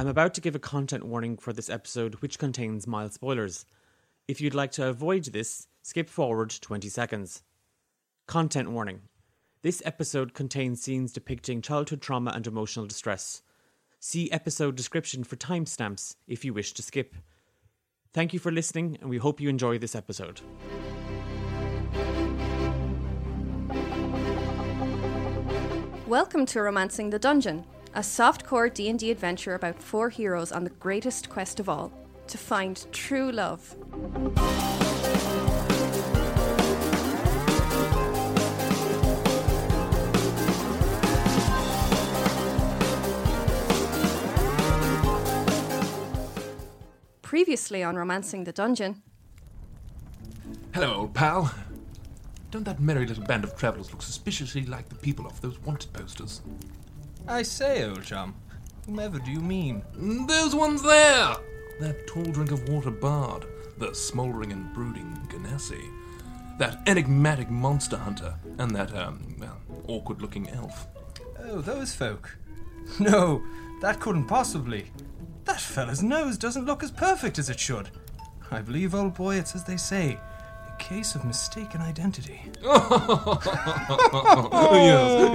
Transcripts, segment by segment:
I'm about to give a content warning for this episode, which contains mild spoilers. If you'd like to avoid this, skip forward 20 seconds. Content warning This episode contains scenes depicting childhood trauma and emotional distress. See episode description for timestamps if you wish to skip. Thank you for listening, and we hope you enjoy this episode. Welcome to Romancing the Dungeon, a softcore D&D adventure about four heroes on the greatest quest of all, to find true love. Previously on Romancing the Dungeon, Hello, old pal. Don't that merry little band of travellers look suspiciously like the people off those wanted posters? I say, old chum, whomever do you mean? Those ones there! That tall drink of water bard, the smouldering and brooding Ganassi, that enigmatic monster hunter, and that, um, well, awkward looking elf. Oh, those folk. No, that couldn't possibly. That fella's nose doesn't look as perfect as it should. I believe, old boy, it's as they say a case of mistaken identity. yes,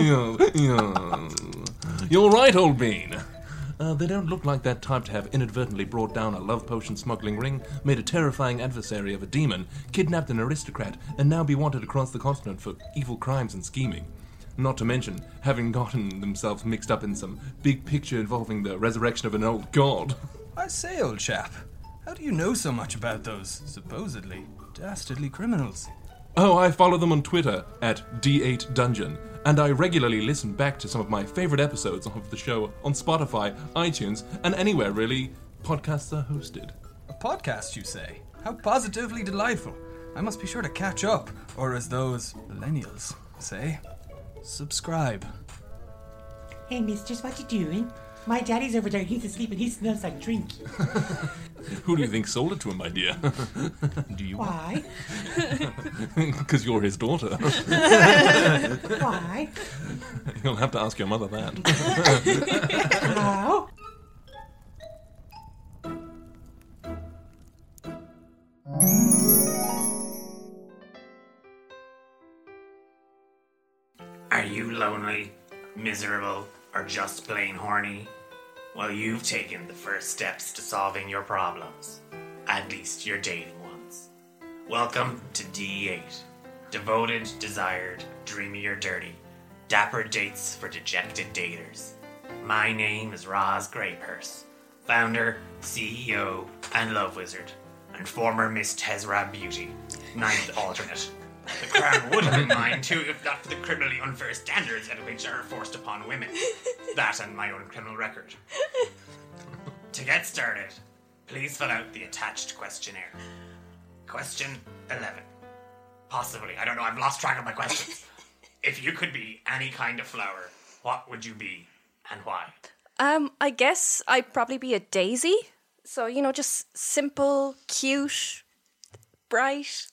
yes, yes. You're right, old bean. Uh, they don't look like that type to have inadvertently brought down a love potion smuggling ring, made a terrifying adversary of a demon, kidnapped an aristocrat, and now be wanted across the continent for evil crimes and scheming. Not to mention having gotten themselves mixed up in some big picture involving the resurrection of an old god. I say, old chap, how do you know so much about those supposedly dastardly criminals? Oh, I follow them on Twitter at D8Dungeon, and I regularly listen back to some of my favorite episodes of the show on Spotify, iTunes, and anywhere really podcasts are hosted. A podcast, you say? How positively delightful. I must be sure to catch up, or as those millennials say, subscribe. Hey, mistress, what you doing? My daddy's over there. He's asleep and he smells like drink. Who do you think sold it to him, my dear? Do you Why? Because you're his daughter. Why? You'll have to ask your mother that. How? Are you lonely, miserable, or just plain horny? Well, you've taken the first steps to solving your problems. At least your dating ones. Welcome to D8. Devoted, desired, dreamy or dirty. Dapper dates for dejected daters. My name is Roz Greypurse, founder, CEO, and love wizard, and former Miss Tezra Beauty, ninth alternate. The crown would have been mine too if not for the criminally unfair standards at which are forced upon women. That and my own criminal record. to get started, please fill out the attached questionnaire. Question 11. Possibly, I don't know, I've lost track of my questions. if you could be any kind of flower, what would you be and why? um, I guess I'd probably be a daisy. So, you know, just simple, cute, bright.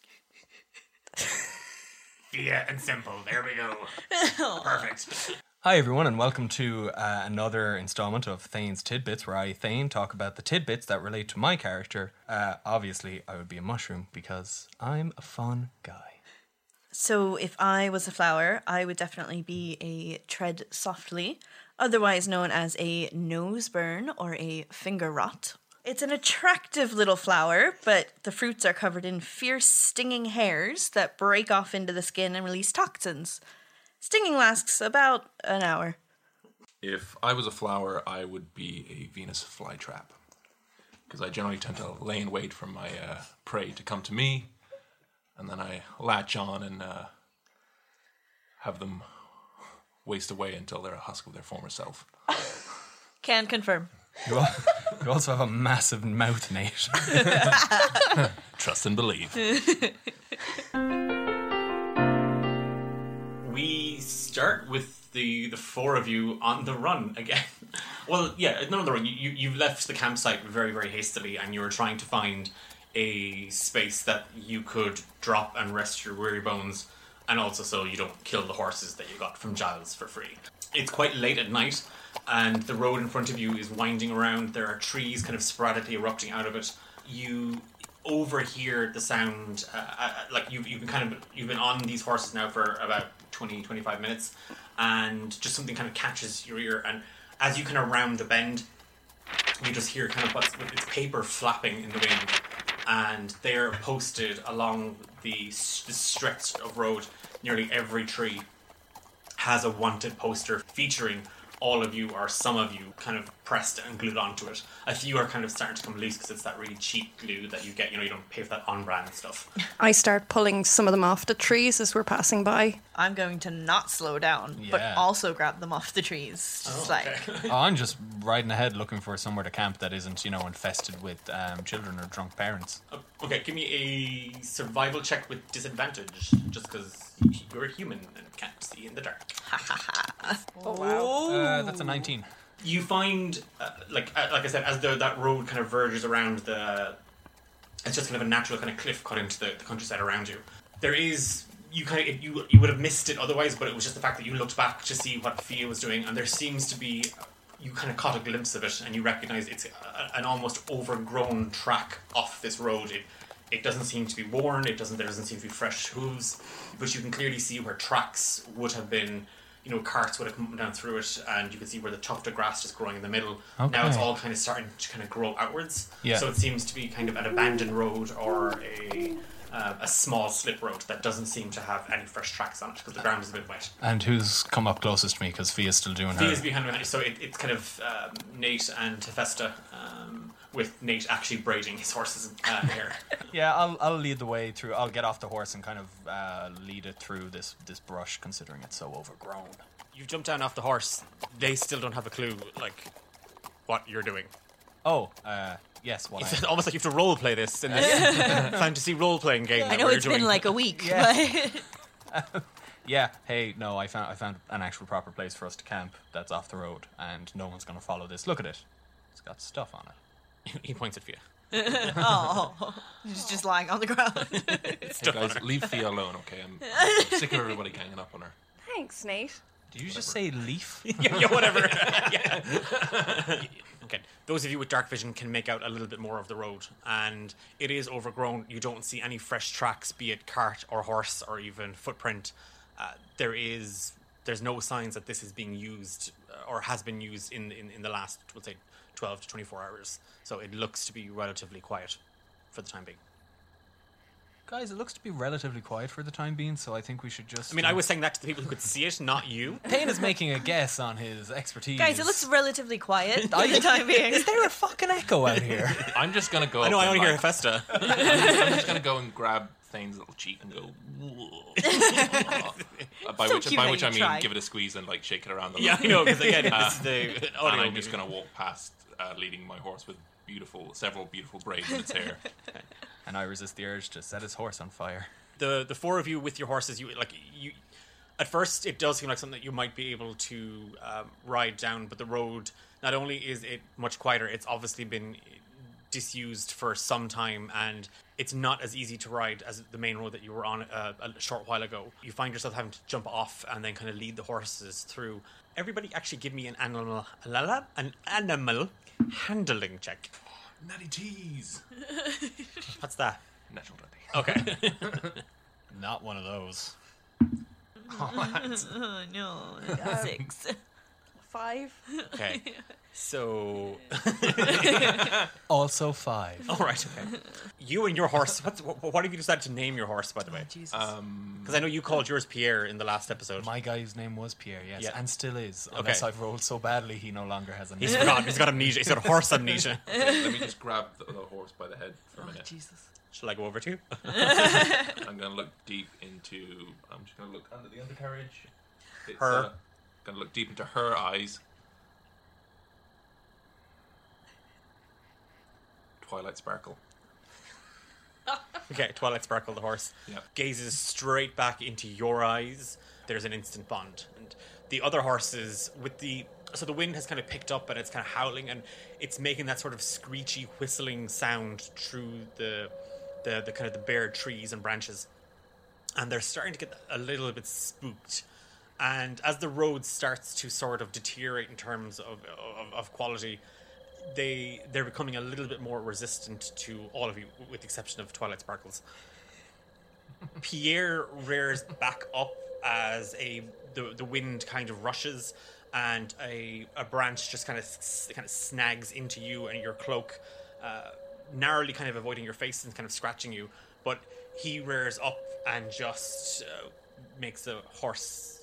Via and simple, there we go. Perfect. Hi, everyone, and welcome to uh, another installment of Thane's Tidbits, where I, Thane, talk about the tidbits that relate to my character. Uh, obviously, I would be a mushroom because I'm a fun guy. So, if I was a flower, I would definitely be a tread softly, otherwise known as a nose burn or a finger rot. It's an attractive little flower, but the fruits are covered in fierce stinging hairs that break off into the skin and release toxins. Stinging lasts about an hour. if I was a flower, I would be a Venus flytrap. Because I generally tend to lay in wait for my uh, prey to come to me, and then I latch on and uh, have them waste away until they're a husk of their former self. Can confirm. You, al- you also have a massive mouth, Nate. Trust and believe. we start with the the four of you on the run again. well, yeah, not on the run. You, you you left the campsite very very hastily, and you were trying to find a space that you could drop and rest your weary bones, and also so you don't kill the horses that you got from Giles for free. It's quite late at night, and the road in front of you is winding around. There are trees kind of sporadically erupting out of it. You overhear the sound, uh, uh, like you've, you've been kind of you've been on these horses now for about 20, 25 minutes, and just something kind of catches your ear, and as you kind of round the bend, you just hear kind of what's it's paper flapping in the wind, and they're posted along the, the stretch of road. Nearly every tree has a wanted poster featuring all of you or some of you kind of pressed and glued onto it. A few are kind of starting to come loose because it's that really cheap glue that you get. You know, you don't pay for that on brand stuff. I start pulling some of them off the trees as we're passing by. I'm going to not slow down, but also grab them off the trees. Just like Oh, I'm just riding ahead looking for somewhere to camp that isn't, you know, infested with um, children or drunk parents. Uh, Okay, give me a survival check with disadvantage, just because you're a human and can't see in the dark. Ha ha Oh wow. Uh, that's a 19. you find uh, like uh, like I said, as the, that road kind of verges around the, it's just kind of a natural kind of cliff cut into the, the countryside around you. There is you kind of you you would have missed it otherwise, but it was just the fact that you looked back to see what Fia was doing, and there seems to be you kind of caught a glimpse of it, and you recognize it's a, an almost overgrown track off this road. It it doesn't seem to be worn. It doesn't there doesn't seem to be fresh hooves, but you can clearly see where tracks would have been. You know, carts would have come down through it, and you can see where the tuft of grass is growing in the middle. Now it's all kind of starting to kind of grow outwards. Yeah. So it seems to be kind of an abandoned road or a uh, a small slip road that doesn't seem to have any fresh tracks on it because the ground is a bit wet. And who's come up closest to me? Because Fia's still doing her. Thea's behind me, so it, it's kind of um, Nate and Tefesta, with Nate actually braiding his horse's uh, hair. Yeah, I'll, I'll lead the way through. I'll get off the horse and kind of uh, lead it through this, this brush, considering it's so overgrown. You've jumped down off the horse. They still don't have a clue, like what you're doing. Oh, uh, yes, what It's I, almost like you have to role play this in this fantasy role playing game. I know we're it's been like a week, Yeah. but Yeah, hey, no, I found I found an actual proper place for us to camp that's off the road, and no one's gonna follow this. Look at it; it's got stuff on it. he points at Fia. oh, he's just lying on the ground. Hey guys, leave Fia alone, okay? I'm, I'm sick of everybody ganging up on her. Thanks, Nate. Did you just say leaf? yeah, yeah, whatever. yeah. okay. Those of you with dark vision can make out a little bit more of the road, and it is overgrown. You don't see any fresh tracks, be it cart or horse or even footprint. Uh, there is, there's no signs that this is being used uh, or has been used in in, in the last, we'll say, twelve to twenty four hours. So it looks to be relatively quiet for the time being. Guys, it looks to be relatively quiet for the time being, so I think we should just. I mean, I was saying that to the people who could see it, not you. Payne is making a guess on his expertise. Guys, it looks relatively quiet for the time being. Is there a fucking echo out here? I'm just gonna go. I know. I and, only hear like, Hephaestus. I'm just gonna go and grab Thane's little cheek and go. Uh, by So which, cute by that which you I mean tried. give it a squeeze and like shake it around. The Yeah, I know. Because again, this is the and. I'm just medium. gonna walk past, uh, leading my horse with beautiful, several beautiful braids in its hair. and I resist the urge to set his horse on fire. the the four of you with your horses, you like you. At first, it does seem like something that you might be able to um, ride down, but the road not only is it much quieter, it's obviously been disused for some time, and it's not as easy to ride as the main road that you were on uh, a short while ago. You find yourself having to jump off and then kind of lead the horses through. Everybody, actually, give me an animal an animal handling check. Natty tease. What's that? Natural twenty. Okay. Not one of those. Oh no, I got six. Five. Okay. So Also five. All right. Okay. You and your horse. What's, what, what have you decided to name your horse, by the way? Jesus. Um, Because I know you called yours Pierre in the last episode. My guy's name was Pierre, yes, Yeah. and still is. Unless Okay. I've rolled so badly, he no longer has a name. He's forgotten. He's got amnesia. He's got horse amnesia. let me just grab the, the horse by the head for a oh, minute. Jesus. Shall I go over to you? I'm gonna look deep into. I'm just gonna look under the undercarriage. It's, Her. Uh, gonna look deep into her eyes. Twilight sparkle. Okay. Twilight Sparkle, the horse, Yeah. gazes straight back into your eyes. There's an instant bond, and the other horses with the so the wind has kind of picked up and it's kind of howling and it's making that sort of screechy whistling sound through the the, the kind of the bare trees and branches and they're starting to get a little bit spooked And as the road starts to sort of deteriorate in terms of, of, of quality, they they're becoming a little bit more resistant to all of you, with the exception of Twilight Sparkles. Pierre rears back up as a the, the wind kind of rushes, and a, a branch just kind of kind of snags into you and your cloak, uh, narrowly kind of avoiding your face and kind of scratching you. But he rears up and just uh, makes a horse.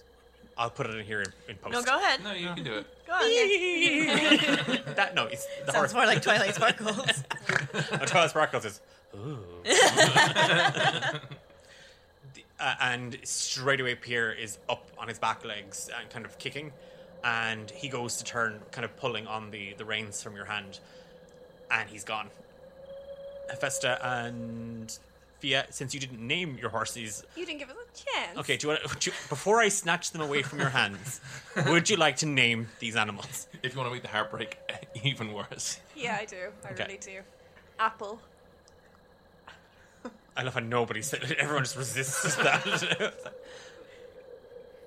I'll put it in here in, in post. No, go ahead. No, you can do it. Go on. yeah. that noise. The Sounds horse. more like Twilight Sparkles. No, Twilight Sparkles is. Ooh. Uh, and straight away, Pierre is up on his back legs and kind of kicking, and he goes to turn, kind of pulling on the the reins from your hand, and he's gone. Hephaestus and Fia, since you didn't name your horses, You didn't give us a chance. okay, do you want to, before I snatch them away from your hands, would you like to name these animals? If you want to make the heartbreak even worse. Yeah, I do. I Okay. really do. Apple. I love how nobody said it. Everyone just resists that.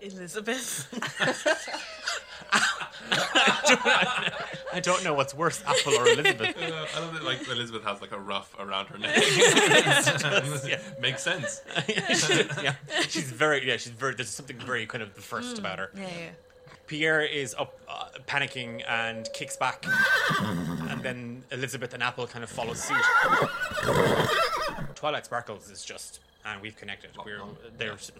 Elizabeth. I don't know what's worse, Apple or Elizabeth. Uh, I love that like Elizabeth has like a ruff around her neck. yeah. Makes sense. yeah, she's very yeah, she's very. There's something very kind of the first about her. Yeah, yeah. Pierre is up, uh, panicking and kicks back, and then Elizabeth and Apple kind of follow suit. Twilight Sparkles is just, and we've connected. We're there's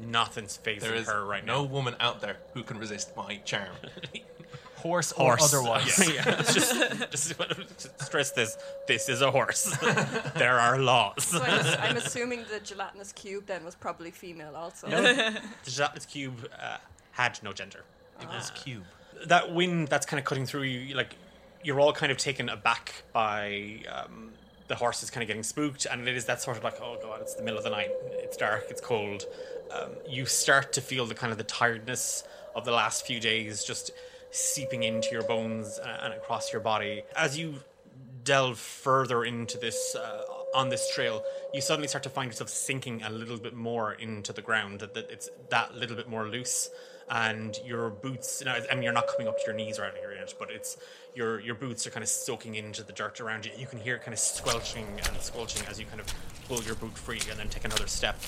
nothing's phasing There is her right no now. No woman out there who can resist my charm. Horse, or Horse. otherwise. Yeah, yeah. It's just, just stress this. This is a horse. there are laws. So I'm, ass- I'm assuming the gelatinous cube then was probably female also. The gelatinous cube uh, had no gender. It was cube. that wind that's kind of cutting through you, like you're all kind of taken aback by um, the is kind of getting spooked, and it is that sort of like, oh god, it's the middle of the night, it's dark, it's cold. Um, you start to feel the kind of the tiredness of the last few days just seeping into your bones and, and across your body as you delve further into this uh, on this trail you suddenly start to find yourself sinking a little bit more into the ground that, that it's that little bit more loose and your boots no, I mean you're not coming up to your knees or anything yet but it's your your boots are kind of soaking into the dirt around you you can hear it kind of squelching and squelching as you kind of pull your boot free and then take another step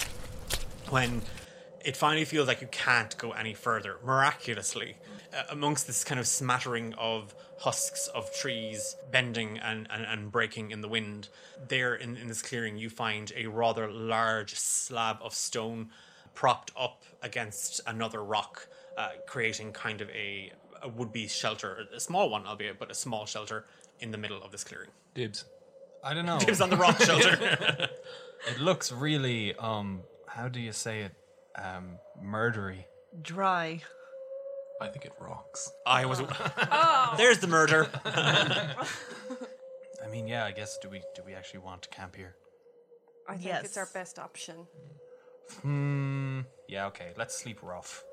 when it finally feels like you can't go any further. Miraculously, uh, amongst this kind of smattering of husks of trees bending and, and, and breaking in the wind, there in, in this clearing, you find a rather large slab of stone propped up against another rock, uh, creating kind of a, a would be shelter, a small one, albeit, but a small shelter in the middle of this clearing. Dibs. I don't know. Dibs on the rock shelter. It looks really, um, how do you say it? Um, murdery. Dry. I think it rocks. I was. Oh. There's the murder. I mean, yeah, I guess do we do we actually want to camp here? I think Yes. it's our best option. Hmm. Yeah, okay. Let's sleep rough.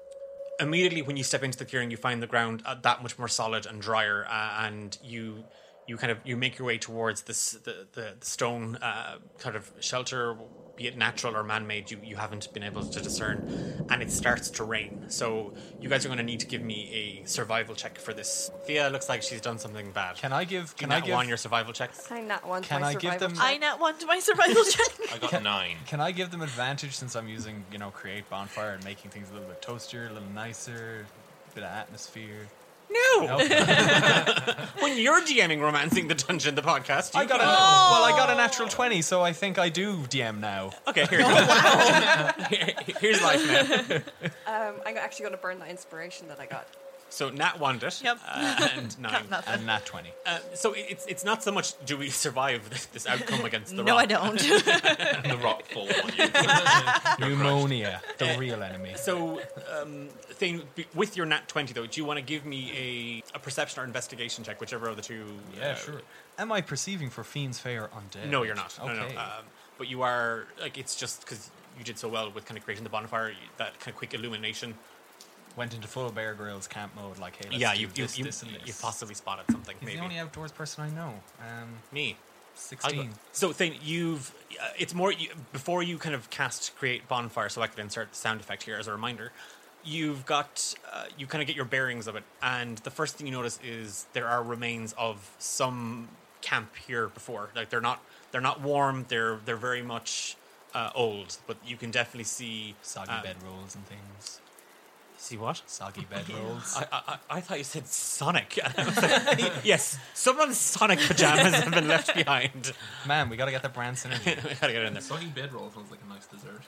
immediately when you step into the clearing, you find the ground uh, that much more solid and drier, uh, and you you kind of you make your way towards this the the, the stone uh, kind of shelter, be it natural or man made. You you haven't been able to discern, and it starts to rain. So you guys are going to need to give me a survival check for this. Thea looks like she's done something bad. Can I give? Can I not give? want your survival checks? I not want Can my I give survival them- check. I not want my survival check. I got nine. Can I give them advantage since I'm using, you know, create bonfire and making things a little bit toastier, a little nicer, bit of atmosphere? No. No? when you're DMing romancing the dungeon, the podcast, you I got a, can- well, I got a natural twenty, so I think I do DM now. Okay, here. Here- Here's life now. Um, I'm actually going to burn that inspiration that I got. So Nat won it. Yep. Uh, and nine. And nat twenty. Uh, so it- it's it's not so much do we survive this, this outcome against the rock. no, rock. I don't. the rock falls on you. Pneumonia, the real enemy. So, um, thing with your nat twenty though, do you want to give me a, a perception or investigation check, whichever of the two? Yeah, uh, sure. Am I perceiving for fiends, fey, or undead? No, you're not. Okay. no. Um, but you are like it's just because you did so well with kind of creating the bonfire, that kind of quick illumination. Went into full Bear Grylls camp mode, like, hey, let's yeah, do you you this, you, this, and this. you possibly spotted something. He's maybe the only outdoors person I know. Um, me. I'll sixteen. So, thing you've uh, it's more you, before you kind of cast create bonfire. So I could insert the sound effect here as a reminder. you've got uh, you kind of get your bearings of it, and the first thing you notice is there are remains of some camp here before. Like they're not they're not warm. They're they're very much uh, old, but you can definitely see Soggy uh, bedrolls and things. See what? Soggy bedrolls. I, I, I thought you said Sonic. And I was like, yes, someone's Sonic pajamas have been left behind. Man, we gotta get the brand synergy. we gotta get it in there. Soggy bedroll sounds like a nice dessert.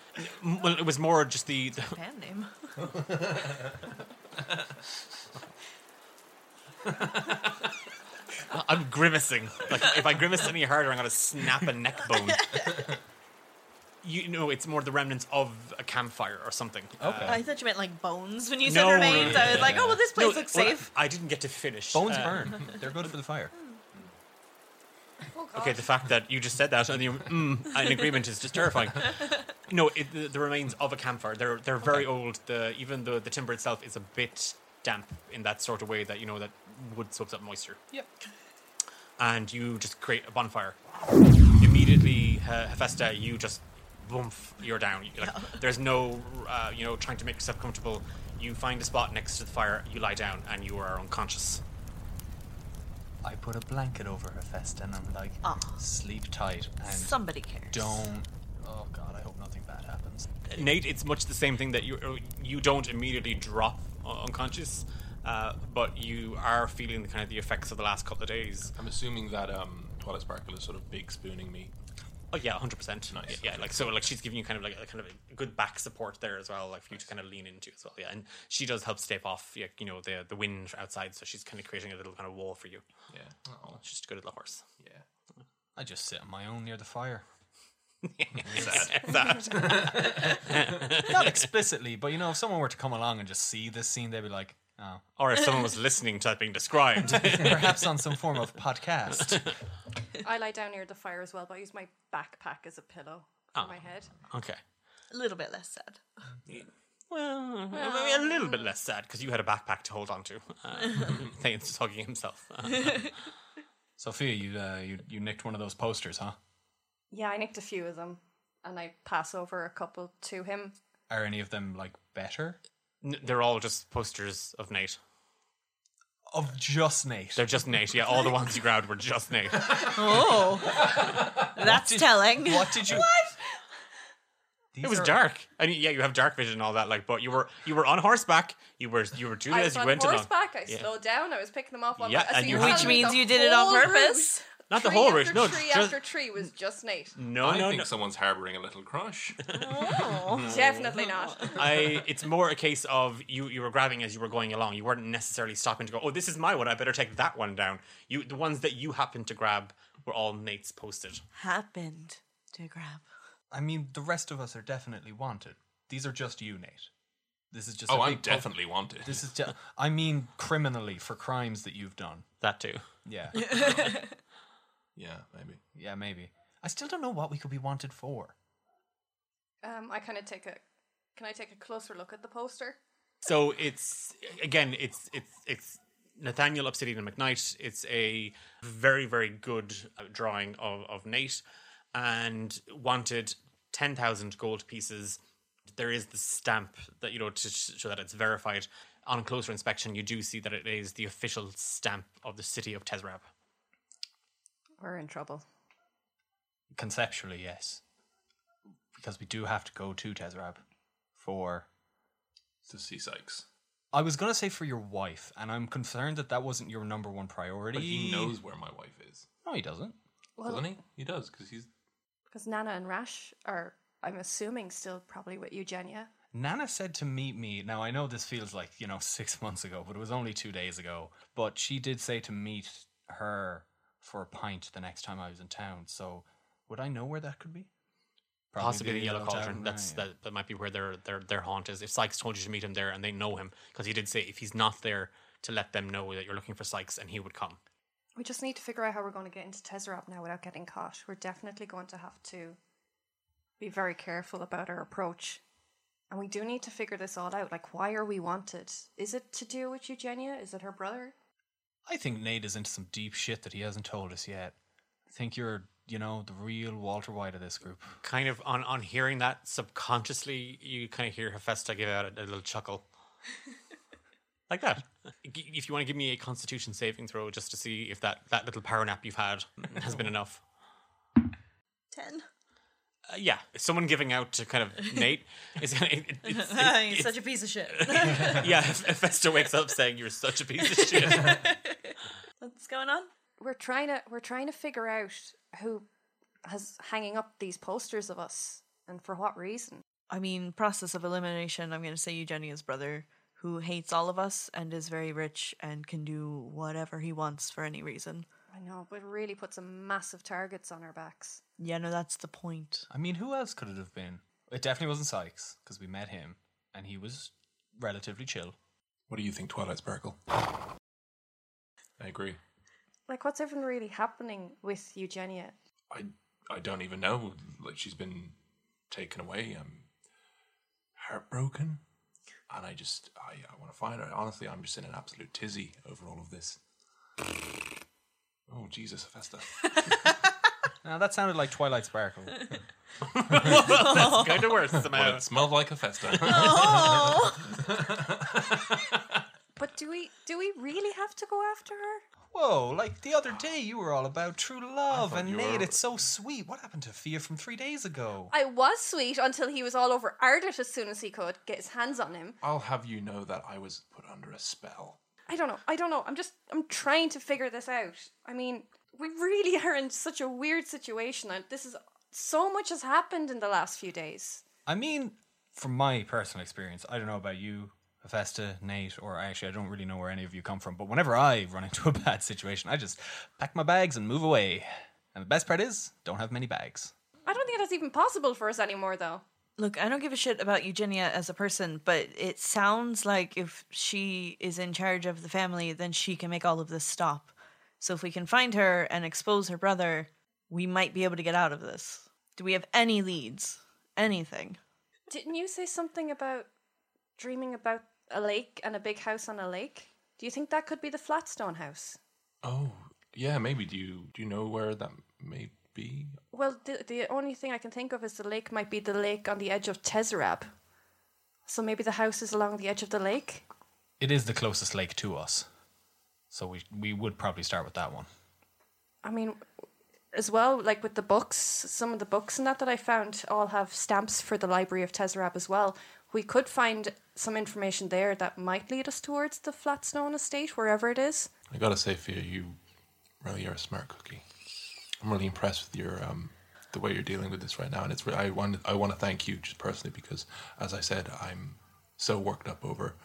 M- Well, it was more just the, the Band name. I'm grimacing. Like if I grimace any harder, I'm gonna snap a neck bone. You know, it's more the remnants of a campfire or something. Okay. I thought you meant like bones when you said No, no, remains. no, I was like, oh well, this place No, looks well, safe. I didn't get to finish. Bones Uh, burn. They're good for the fire. Okay, the fact that you just said that and you mm, in agreement is just terrifying. No, it, the, the remains of a campfire. They're they're very old. The even the the timber itself is a bit damp in that sort of way that you know that wood soaks up moisture. Yep. And you just create a bonfire. Immediately, uh, Hephaestus, you just boom, you're down. You, like, There's no uh, you know trying to make yourself comfortable. You find a spot next to the fire. You lie down and you are unconscious. I put a blanket over her fest and I'm like, Aw. sleep tight and Somebody cares. don't. Oh god, I hope nothing bad happens. Nate, it's much the same thing that you you don't immediately drop uh, unconscious, uh, but you are feeling the kind of the effects of the last couple of days. I'm assuming that um, Twilight Sparkle is sort of big spooning me. Oh yeah, hundred percent. Nice. Yeah, like so, like she's giving you kind of like a kind of a good back support there as well, like for you to kind of lean into as well. Yeah, and she does help stave off, yeah, you know, the the wind outside, so she's kind of creating a little kind of wall for you. Yeah. Oh, She's just a good little horse. yeah. I just sit on my own near the fire. That. Not explicitly, but you know, if someone were to come along and just see this scene, they'd be like, oh, or if someone was listening to that being described. perhaps on some form of podcast. I lie down near the fire as well, but I use my backpack as a pillow for my head. okay. A little bit less sad. Well, I mean, a little bit less sad because you had a backpack to hold on to. Uh, Thane's hugging himself. Uh, Sophia, you, uh, you you nicked one of those posters, huh? Yeah, I nicked a few of them, and I pass over a couple to him. Are any of them like better? N- they're all just posters of Nate. Of just Nate. They're just Nate. Yeah, all the ones you grabbed were just Nate. Oh, that's telling. What did you? What? These It was are- dark. I mean, yeah, you have dark vision and all that. Like, but you were you were on horseback. You were you were doing I this. was You on went along. horseback. I Yeah. slowed down. I was picking them off one Yeah, by and you you're had- telling Which me means the you did it on whole purpose. Not the whole after route. No, tree just after tree was just Nate. no, I no, think no. someone's harboring a little crush. Oh, definitely not. I. It's more a case of you. You were grabbing as you were going along. You weren't necessarily stopping to go. Oh, this is my one. I better take that one down. You, the ones that you happened to grab were all Nate's posted. Happened to grab. I mean, the rest of us are definitely wanted. These are just you, Nate. This is just. oh, a I'm big po- definitely wanted. This is. Ju- I mean, criminally for crimes that you've done. That too. Yeah. yeah, maybe. yeah, maybe. I still don't know what we could be wanted for. Um, I kind of take a. Can I take a closer look at the poster? So it's again, it's it's it's Nathaniel Obsidian McKnight. It's a very very good uh, drawing of of Nate, and wanted ten thousand gold pieces. There is the stamp that you know to show that it's verified. On closer inspection, you do see that it is the official stamp of the city of Tezrab. We're in trouble. Conceptually, yes. Because we do have to go to Tezrab for. To see Sykes. I was going to say for your wife, and I'm concerned that that wasn't your number one priority. But he knows where my wife is. No, he doesn't. Doesn't he? He does, because he's. Because Nana and Rash are, I'm assuming, still probably with Eugenia. Nana said to meet me. Now, I know this feels like, you know, six months ago, but it was only two days ago. But she did say to meet her for a pint the next time I was in town. So, would I know where that could be? Probably Possibly the Yellow Cauldron. Tavern, That's right, yeah. that. That might be where their their their haunt is. If Sykes told you to meet him there and they know him, because he did say if he's not there to let them know that you're looking for Sykes, and he would come. We just need to figure out how we're going to get into Tezrab now without getting caught. We're definitely going to have to be very careful about our approach. And we do need to figure this all out. Like, why are we wanted? Is it to do with Eugenia? Is it her brother? I think Nate is into some deep shit that he hasn't told us yet. I think you're, you know, the real Walter White of this group. kind of on on hearing that subconsciously you kind of hear Hephaestus give out a, a little chuckle like that. If you want to give me a Constitution saving throw, just to see if that that little power nap you've had has been enough. Ten. Uh, yeah, someone giving out to kind of Nate is gonna. It, it, it's- it- You're such a piece of shit. yeah, if, if Festa wakes up saying you're such a piece of shit. What's going on? We're trying to we're trying to figure out who has hanging up these posters of us and for what reason. I mean, process of elimination. I'm going to say Eugenia's brother, who hates all of us and is very rich and can do whatever he wants for any reason. I know, but it really puts some massive targets on our backs. Yeah, no, that's the point. I mean, who else could it have been? It definitely wasn't Sykes because we met him and he was relatively chill. What do you think, Twilight Sparkle? I agree. Like, what's even really happening with Eugenia? I I don't even know. Like she's been taken away. I'm heartbroken, and I just I, I want to find her. Honestly, I'm just in an absolute tizzy over all of this. Oh Jesus, Festa! Now that sounded like Twilight Sparkle. That's kind of worse Well, somehow. it smelled like a Festa. But do we do we really have to go after her? Whoa, like the other day you were all about true love and you Nate, were- it's so sweet. What happened to Fia from three days ago? I was sweet until he was all over Ardat as soon as he could get his hands on him. I'll have you know that I was put under a spell. I don't know. I don't know. I'm just I'm trying to figure this out. I mean, we really are in such a weird situation and this is so much has happened in the last few days. I mean, from my personal experience, I don't know about you, Hephaestus, Nate, or actually, I don't really know where any of you come from, but whenever I run into a bad situation, I just pack my bags and move away. And the best part is, don't have many bags. I don't think that's even possible for us anymore though. Look, I don't give a shit about Eugenia as a person, but it sounds like if she is in charge of the family, then she can make all of this stop. So if we can find her and expose her brother, we might be able to get out of this. Do we have any leads? Anything? Didn't you say something about dreaming about a lake and a big house on a lake? Do you think that could be the Flatstone house? Oh yeah, maybe. Do you do you know where that may be? Well, the the only thing I can think of is the lake might be the lake on the edge of Tezrab. So maybe the house is along the edge of the lake. It is the closest lake to us. So we, we would probably start with that one. I mean, as well, like with the books, some of the books and that that I found all have stamps for the Library of Tezrab as well. We could find some information there that might lead us towards the flat Flatstone estate, wherever it is. I gotta say, Fia, you really are a smart cookie. I'm really impressed with your um, the way you're dealing with this right now, and it's I want I want to thank you just personally because, as I said, I'm so worked up over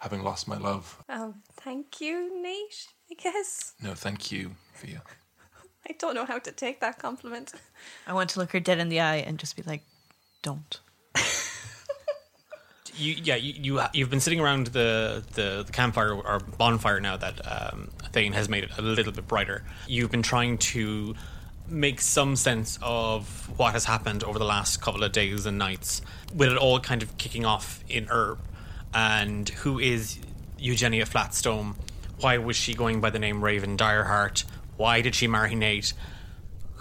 having lost my love. Um, thank you, Nate. I guess No, thank you, Fia. I don't know how to take that compliment. I want to look her dead in the eye and just be like, don't. You, yeah, you, you you've been sitting around the, the, the campfire or bonfire now that um, Thane has made it a little bit brighter. You've been trying to make some sense of what has happened over the last couple of days and nights, with it all kind of kicking off in Herb. And who is Eugenia Flatstone? Why was she going by the name Raven Direheart? Why did she marry Nate?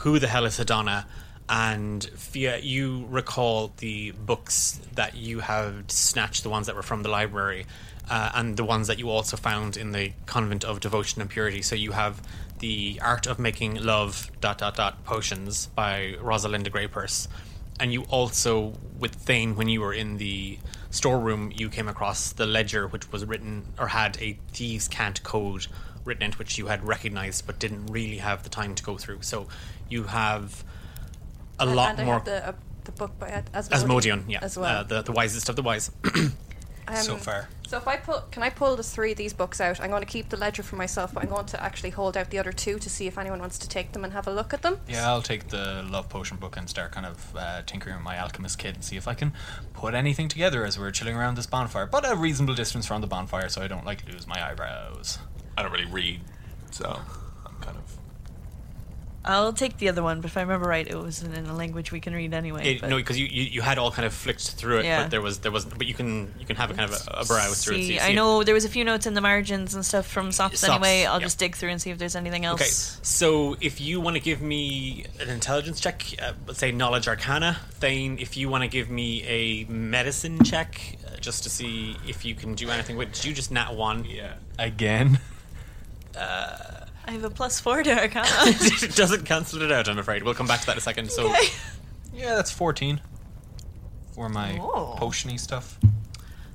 who the hell is Adana? And Fia, you recall the books that you have snatched, the ones that were from the library, uh, and the ones that you also found in the Convent of Devotion and Purity. So you have the Art of Making Love dot dot dot potions by Rosalinda Greypurse, and you also with Thane when you were in the storeroom, you came across the ledger which was written or had a thieves' cant code written into which you had recognized but didn't really have the time to go through. So you have a And- lot and I more. have the, uh, the book by Ad- Asmodean, Asmodean, yeah, as well. uh, the the wisest of the wise. so Um, far. So if I pull, can I pull the three of these books out? I'm going to keep the ledger for myself, but I'm going to actually hold out the other two to see if anyone wants to take them and have a look at them. Yeah, I'll take the love potion book and start kind of uh, tinkering with my alchemist kit and see if I can put anything together as we're chilling around this bonfire, but a reasonable distance from the bonfire so I don't like lose my eyebrows. I don't really read, so I'm kind of I'll take the other one, but if I remember right, it was in a language we can read anyway. It, no, because you, you, you had all kind of flicked through it, Yeah. but there was there was but you can you can have a kind of a, a browse through it. so see, I see it. know there was a few notes in the margins and stuff from Sops, Sops, anyway. I'll yeah. just dig through and see if there's anything else. Okay, so if you want to give me an intelligence check, uh, let's say knowledge arcana, Thane, if you want to give me a medicine check, uh, just to see if you can do anything with, did you just nat one? Yeah. Again. I have a plus four to Arcana. it doesn't cancel it out, I'm afraid. We'll come back to that in a second. So, Okay. Yeah, that's 14. For my Oh. potiony stuff.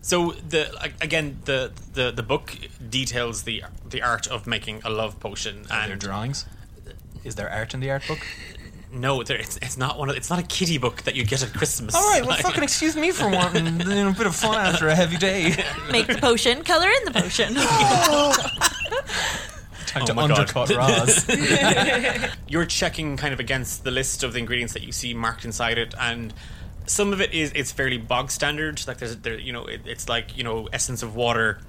so the like, again the, the the book details the the art of making a love potion, Are there and drawings? Is there art in the art book? no, there, it's, it's not one. Of, it's not a kiddie book that you get at Christmas. All right, well, Like- fucking excuse me for wanting you know, a bit of fun after a heavy day. Make the potion, color in the potion. Time Oh to undercut Roz. you're checking kind of against the list of the ingredients that you see marked inside it and some of it is it's fairly bog standard like there's there you know it, it's like you know essence of water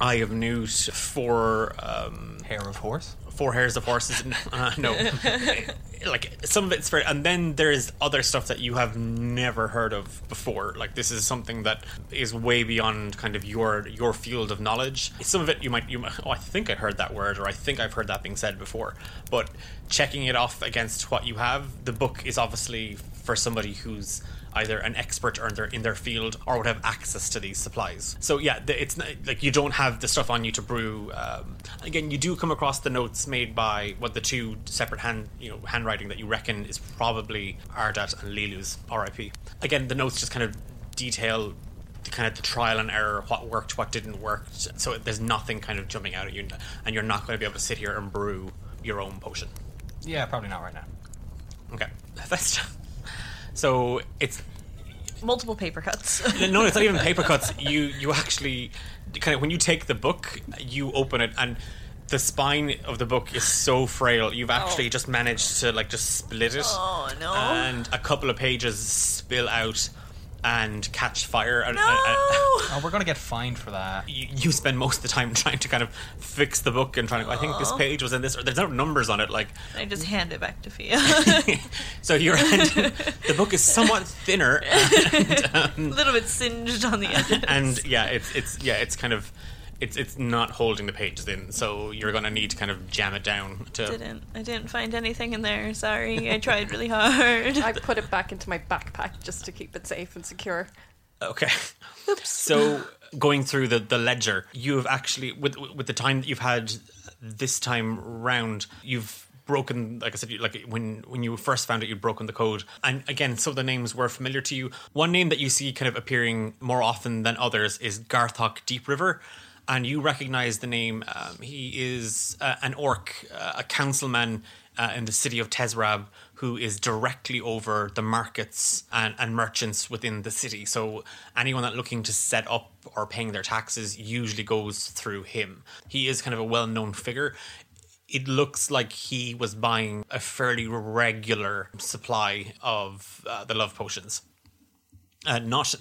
eye of newt four um Hair of horse. Four hairs of horses uh, no. Like some of it's very and then there's other stuff that you have never heard of before. Like this is something that is way beyond kind of your your field of knowledge. Some of it you might you might oh i think i heard that word or i think i've heard that being said before. But checking it off against what you have the book is obviously for somebody who's either an expert or in their, in their field or would have access to these supplies. So yeah, the, it's not, like you don't have the stuff on you to brew. Um, again, you do come across the notes made by what the two separate hand you know handwriting that you reckon is probably Ardat and Lilu's R.I.P. Again, the notes just kind of detail the kind of the trial and error, what worked, what didn't work. So there's nothing kind of jumping out at you, and you're not going to be able to sit here and brew your own potion. Yeah, probably not right now. Okay, that's so it's Multiple paper cuts. no, it's not even paper cuts. You you actually kind of when you take the book, you open it and the spine of the book is so frail. You've actually oh. just managed to like just split it. Oh, no. And a couple of pages spill out and catch fire. And, no. and- and- Oh, we're gonna get fined for that. you, you spend most of the time trying to kind of fix the book and trying to. I think this page was in this, or there's no numbers on it. Like, I just hand it back to Fia. so you're the book is somewhat thinner, and, um, a little bit singed on the edges. and yeah, it's it's yeah, it's kind of it's it's not holding the pages in, so you're gonna need to kind of jam it down to. didn't I didn't find anything in there. Sorry, I tried really hard. I put it back into my backpack just to keep it safe and secure. Okay. So going through the the ledger, you have actually with with the time that you've had this time round, you've broken like I said, like when when you first found it, you'd broken the code. And again, some of the names were familiar to you. One name that you see kind of appearing more often than others is Garthok Deep River. And you recognize the name. Um, he is uh, an orc, uh, a councilman uh, in the city of Tezrab who is directly over the markets and, and merchants within the city. So anyone that looking to set up or paying their taxes usually goes through him. He is kind of a well-known figure. It looks like he was buying a fairly regular supply of uh, the love potions. Uh, not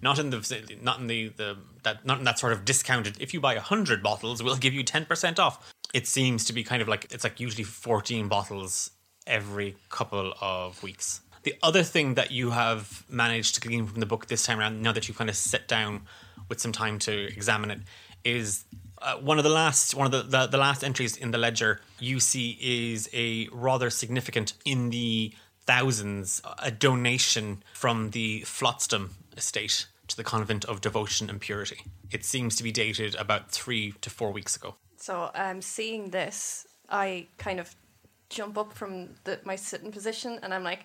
not in the not in the, the that not in that sort of discounted. If you buy hundred bottles, we'll give you ten percent off. It seems to be kind of like it's like usually fourteen bottles every couple of weeks. The other thing that you have managed to glean from the book this time around, now that you've kind of sit down with some time to examine it, is uh, one of the last one of the, the the last entries in the ledger you see is a rather significant in the thousands a donation from the Flatstone estate to the convent of devotion and purity. It seems to be dated about three to four weeks ago. So, um, seeing this, I kind of jump up from the, my sitting position, and I'm like,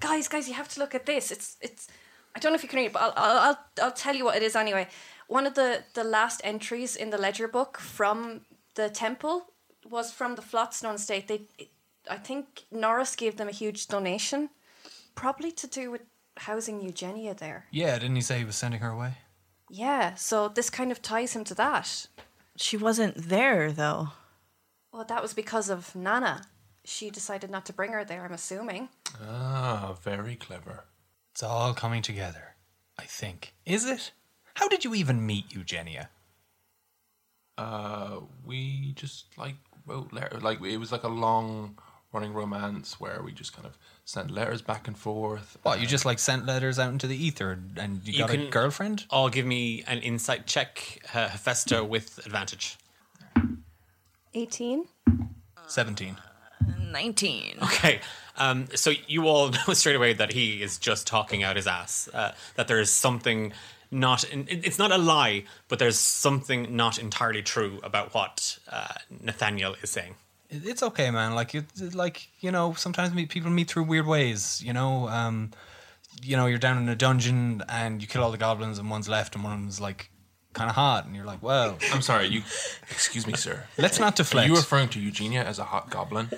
"Guys, guys, you have to look at this. It's, it's. I don't know if you can read, but I'll, I'll, I'll, tell you what it is anyway. One of the the last entries in the ledger book from the temple was from the Flatstone estate. They, I think Norris gave them a huge donation, probably to do with housing Eugenia there. Yeah, didn't he say he was sending her away? Yeah, so this kind of ties him to that. She wasn't there though. Well, that was because of Nana. She decided not to bring her there, I'm assuming. Ah, very clever. It's all coming together, I think. Is it? How did you even meet Eugenia? Uh, we just like wrote letter, like it was like a long running romance where we just kind of send letters back and forth. What, you just like sent letters out into the ether and you, You got a can- girlfriend? All give me an insight check, uh, Hephaestus, with advantage. 18. 17. 19. Okay. Um, so you all know straight away that he is just talking out his ass. Uh, that there is something not. In, it- it's not a lie, but there's something not entirely true about what uh, Nathaniel is saying. It- It's okay, man. Like you, like you know, sometimes meet, people meet through weird ways. You know, um, you know, you're down in a dungeon and you kill all the goblins, and one's left, and one's like kind of hot, and you're like, well, I'm sorry, you. Excuse me, sir. let's not Are deflect. you referring to Eugenia as a hot goblin?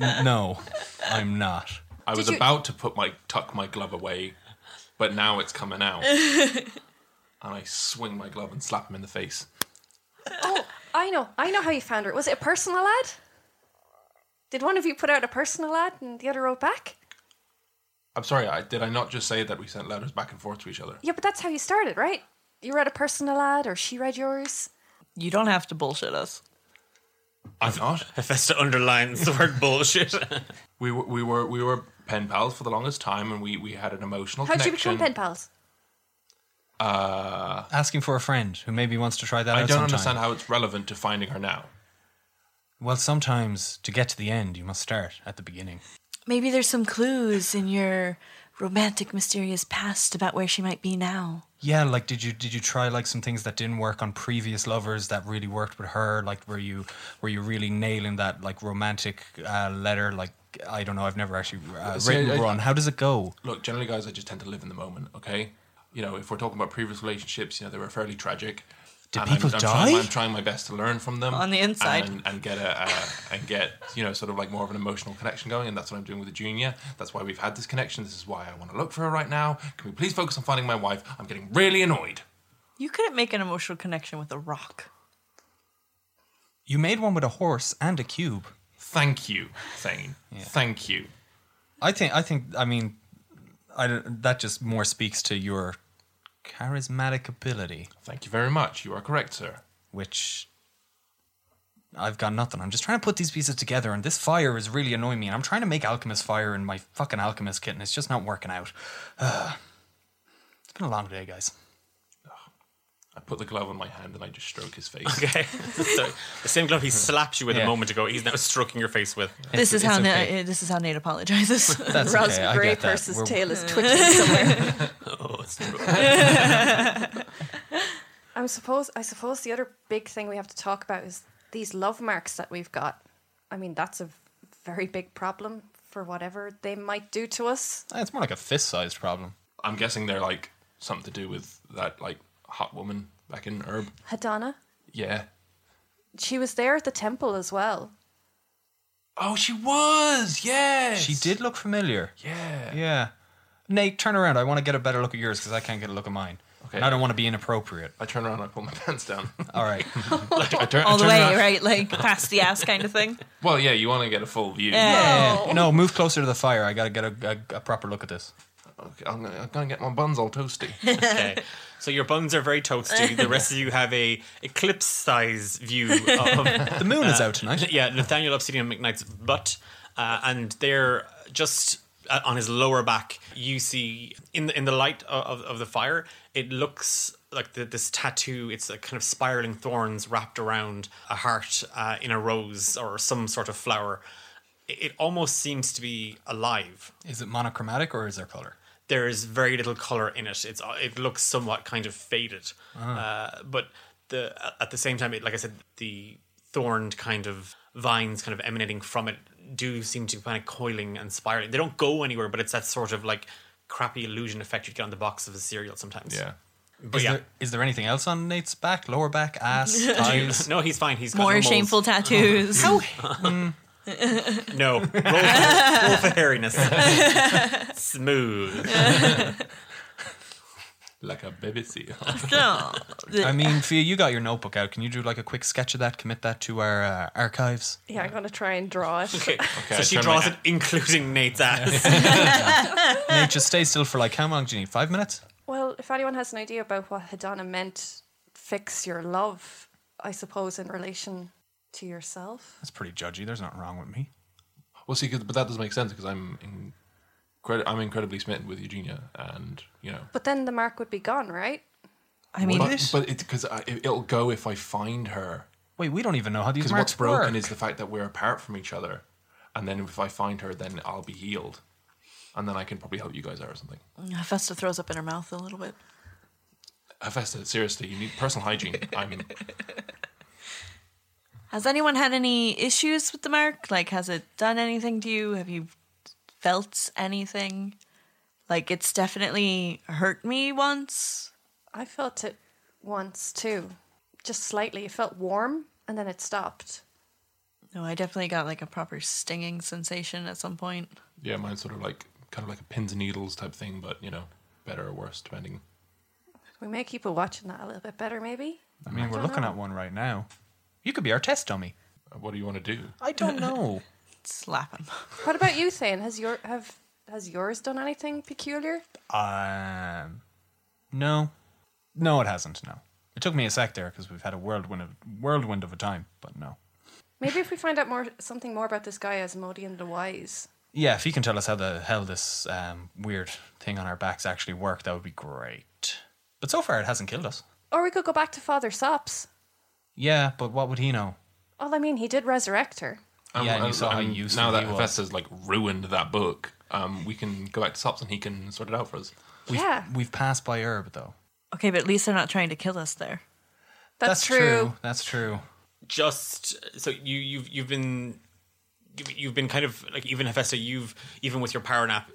N- no, I'm not. I was you- about to put my tuck my glove away, but now it's coming out. and I swing my glove and slap him in the face. Oh, I know. I know how you found her. Was it a personal ad? Did one of you put out a personal ad and the other wrote back? I'm sorry, I, did I not just say that we sent letters back and forth to each other? Yeah, but that's how you started, right? You read a personal ad or she read yours? You don't have to bullshit us. I'm not. Hephaestus underlines the word bullshit. We were we were we were pen pals for the longest time, and we we had an emotional How'd you connection. become pen pals? Uh, Asking for a friend who maybe wants to try that I out don't sometime. understand how it's relevant to finding her now. Well, sometimes to get to the end, you must start at the beginning. Maybe there's some clues in your romantic, mysterious past about where she might be now. Yeah, like did you did you try like some things that didn't work on previous lovers that really worked with her? Like were you were you really nailing that like romantic uh, letter? Like I don't know, I've never actually uh, See, written I- one. How does it go? Look, generally, guys, I just tend to live in the moment. Okay, you know, if we're talking about previous relationships, you know, they were fairly tragic. Did And people I'm, I'm die? Trying, I'm trying my best to learn from them On the inside. and, and get a uh, and get you know sort of like more of an emotional connection going, and that's what I'm doing with the junior. That's why we've had this connection. This is why I want to look for her right now. Can we please focus on finding my wife? I'm getting really annoyed. You couldn't make an emotional connection with a rock. You made one with a horse and a cube. Thank you, Thane. Thank you. I think I think I mean I don't- that just more speaks to your charismatic ability, Thank you very much. You are correct, sir. which I've got nothing. I'm just trying to put these pieces together, and this fire is really annoying me. And I'm trying to make alchemist fire in my fucking alchemist kit, and it's just not working out. it's been a long day, guys. I put the glove on my hand and I just stroke his face. okay. so the same glove he slapped you with Yeah. a moment ago, he's now stroking your face with. This is it's how okay. uh, this is how Nate apologizes. That's Roz okay. I Grey get that. Purse's We're- tail is twitching somewhere. Oh, it's true. I suppose I suppose the other big thing we have to talk about is these love marks that we've got. I mean, that's a very big problem for whatever they might do to us. It's more like a fist-sized problem. I'm guessing they're like something to do with that like hot woman back in Herb. Hadana, Yeah. she was there at the temple as well. Oh, she was. Yes. She did look familiar. Yeah. Yeah. Nate, turn around. I want to get a better look at yours because I can't get a look at mine. Okay. And I don't want to be inappropriate. I turn around and I pull my pants down. All right. I turn, I All the way, around- right? Like past the ass kind of thing. Well, yeah, you want to get a full view. Yeah. No, move closer to the fire. I got to get a, a, a proper look at this. Okay, I'm, gonna, I'm gonna get my buns all toasty. okay. So your buns are very toasty. The rest of you have a eclipse size view of The moon is out tonight. yeah Nathaniel Obsidian McKnight's butt, uh, and they're just uh, on his lower back. You see in the in the light of, of the fire, it looks like the, this tattoo. It's a kind of spiraling thorns wrapped around a heart uh, in a rose or some sort of flower. It, it almost seems to be alive. Is it monochromatic or is there color? There is very little color in it. It's it looks somewhat kind of faded, Ah. uh, but the at the same time, it, like I said, the thorned kind of vines kind of emanating from it do seem to be kind of coiling and spiraling. They don't go anywhere, but it's that sort of like crappy illusion effect you get on the box of a cereal sometimes. Yeah. but Is, yeah. there, is there anything else on Nate's back? Lower back, ass, thighs? No, he's fine. He's got More moles. shameful tattoos. No, roll for, roll for hairiness. Smooth. Like a baby seal. No. I mean, Fia, you got your notebook out. Can you do like a quick sketch of that? Commit that to our uh, archives. Yeah, I'm gonna try and draw it. Okay, I so she turn draws my- it, including Nate's ass. Nate, just stay still for like how long do you need? Five minutes? Well, if anyone has an idea about what Hadana meant, fix your love, I suppose, in relation To yourself? That's pretty judgy. There's nothing wrong with me. Well, see, 'cause- but that doesn't make sense because I'm incredi- I'm incredibly smitten with Eugenia, and you know. But then the mark would be gone, right? I mean, But, but it's because it, it'll go if I find her. Wait, we don't even know how these Because marks what's broken work. is the fact that we're apart from each other, and then if I find her, then I'll be healed, and then I can probably help you guys out or something. Festa throws up in her mouth a little bit. Hephaestus, seriously, you need personal hygiene. I'm Has anyone had any issues with the mark? Like, has it done anything to you? Have you felt anything? Like, it's definitely hurt me once. I felt it once too. Just slightly. It felt warm and then it stopped. No, I definitely got like a proper stinging sensation at some point. yeah, mine's sort of like kind of like a pins and needles type thing, but you know, better or worse depending. We may keep a watching that a little bit better, maybe. I mean, we're looking know. at one right now. You could be our test dummy. Uh, What do you want to do? I don't know. Slap him. What about you, Thane? Has your have has yours done anything peculiar? um, no, no, it hasn't. No, it took me a sec there because we've had a whirlwind of whirlwind of a time. But no, Maybe if we find out more something more about this guy Asmodean the Wise. yeah, if he can tell us how the hell this um, weird thing on our backs actually worked, that would be great. But so far, it hasn't killed us. Or we could go back to Father Sops. Yeah, but what would he know? Well, I mean, he did resurrect her. Yeah, and you saw how um, useful now that he was. Hephaestus like ruined that book. Um, we can go back to Sops and he can sort it out for us. We've, Yeah. we've passed by Herb though. Okay, but at least they're not trying to kill us there. That's, true. That's true. just so you you've you've been you've, you've been kind of like even Hephaestus, you've even with your power nap,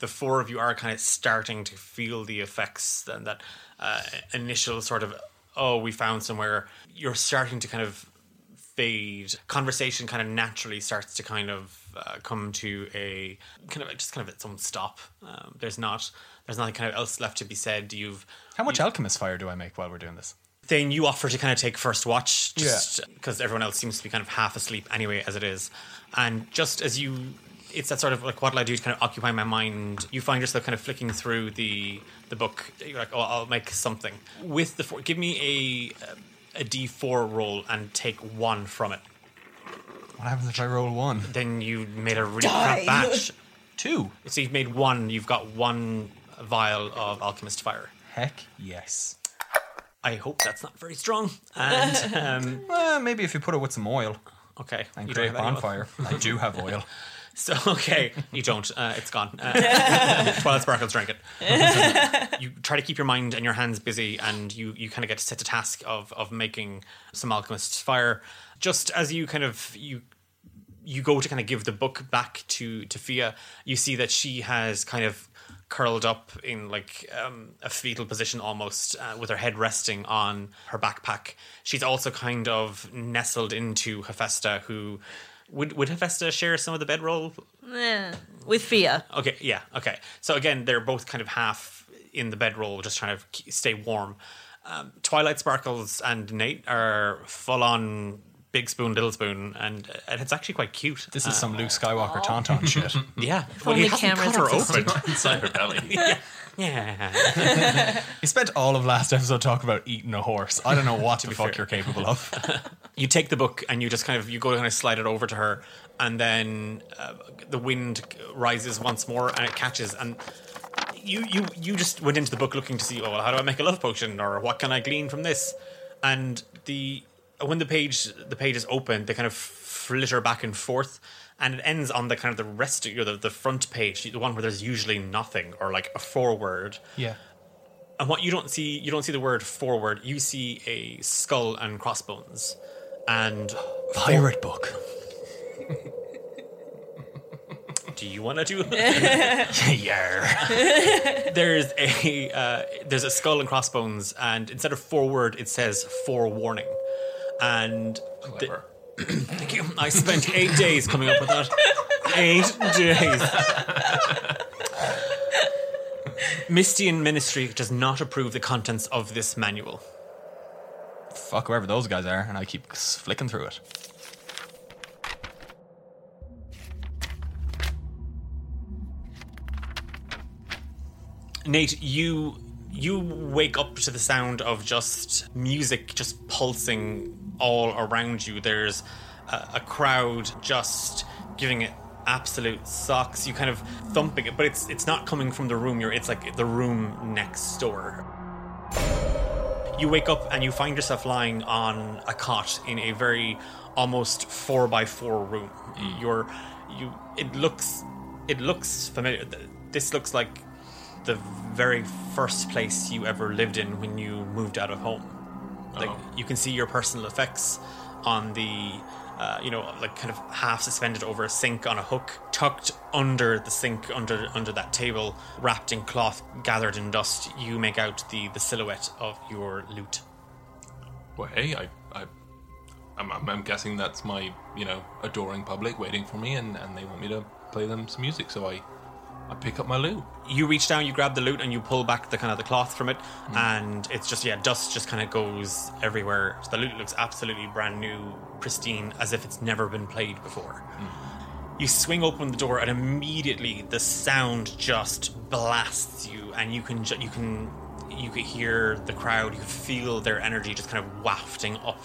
the four of you are kind of starting to feel the effects and that uh, initial sort of oh we found somewhere. You're starting to kind of fade. Conversation kind of naturally starts to kind of uh, come to a kind of just kind of its own stop. Um, there's not there's nothing kind of else left to be said. You've How much alchemist fire do I make while we're doing this? Thane, you offer to kind of take first watch, just because everyone else seems to be kind of half asleep anyway, as it is. And just as you, it's that sort of like, what'll I do to kind of occupy my mind? You find yourself kind of flicking through the the book. You're like, oh, I'll make something with the four. Give me a a D four roll and take one from it. What happens if I roll one? Then you made a really crap batch. Two. So you've made one. You've got one vial of alchemist fire. Heck yes. I hope that's not very strong. And um, Well, maybe if you put it with some oil okay, and you create don't have bonfire. I do have oil. So okay, you don't. Uh, it's gone. Uh, Twilight Sparkles drank it. you try to keep your mind and your hands busy, and you you kind of get set to task of of making some alchemist's fire. Just as you kind of you you go to kind of give the book back to to Fia, you see that she has kind of curled up in like um, a fetal position almost uh, with her head resting on her backpack she's also kind of nestled into Hephaestus who would would Hephaestus share some of the bedroll Eh, with Fia. Okay, yeah, okay. So again, they're both kind of half in the bedroll, just trying to stay warm. Um, Twilight Sparkles and Nate are full on big spoon, little spoon, and and it's actually quite cute. This is some Luke Skywalker tauntaun shit. yeah. Well, he only hasn't cut her existed. open. Inside her belly. yeah. You spent all of last episode talking about eating a horse. I don't know what the fuck fair. you're capable of. you take the book and you just kind of you go kind of slide it over to her, and then uh, the wind rises once more and it catches and. You, you you just went into the book looking to see oh well, how do I make a love potion or what can I glean from this and the when the page the page is open they kind of flitter back and forth and it ends on the kind of the rest of you know, the, the front page the one where there's usually nothing or like a foreword Yeah. and what you don't see, you don't see the word forward. You see a skull and crossbones, and Pirate book. do you want to do? yeah. there's a uh, there's a skull and crossbones, and instead of forward, it says forewarning. And the, Clever. Thank you. I spent eight days coming up with that. Eight days. Mistian Ministry does not approve the contents of this manual. Fuck whoever those guys are, and I keep flicking through it. Nate, you you wake up to the sound of just music just pulsing all around you. There's a, a crowd just giving it absolute socks. You kind of thumping it, but it's it's not coming from the room you're. It's like the room next door. You wake up and you find yourself lying on a cot in a very almost four by four room. Mm. You're you. It looks it looks familiar. This looks like the very first place you ever lived in when you moved out of home. Like you can see your personal effects on the, uh, you know, like kind of half suspended over a sink on a hook, tucked under the sink, under under that table, wrapped in cloth, gathered in dust. You make out the the silhouette of your lute. Well, hey, I, I, I'm, I'm, I'm guessing that's my, you know, adoring public waiting for me, and, and they want me to play them some music. So I, I pick up my lute. you reach down, you grab the lute, and you pull back the kind of the cloth from it, and it's just yeah, dust just kind of goes everywhere. So the lute looks absolutely brand new, pristine, as if it's never been played before. You swing open the door, and immediately the sound just blasts you, and you can ju- you can you can hear the crowd, you can feel their energy just kind of wafting up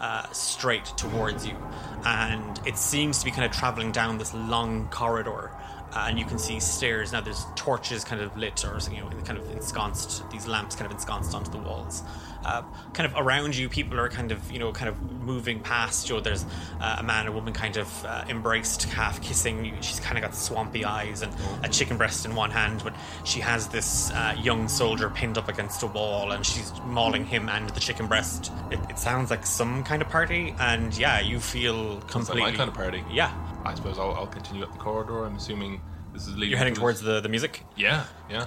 uh, straight towards you, and it seems to be kind of traveling down this long corridor. Uh, and you can see stairs now. There's torches kind of lit, or you know, kind of ensconced. These lamps kind of ensconced onto the walls. Uh, kind of around you, people are kind of you know kind of moving past you. know, There's uh, a man, a woman, kind of uh, embraced, half kissing. She's kind of got swampy eyes and a chicken breast in one hand, but she has this uh, young soldier pinned up against a wall, and she's mauling him and the chicken breast. It, it sounds like some kind of party, and yeah, you feel completely my kind of party? Yeah, I suppose I'll, I'll continue up the corridor. I'm assuming this is leading. you're heading to towards the the music. Yeah, yeah.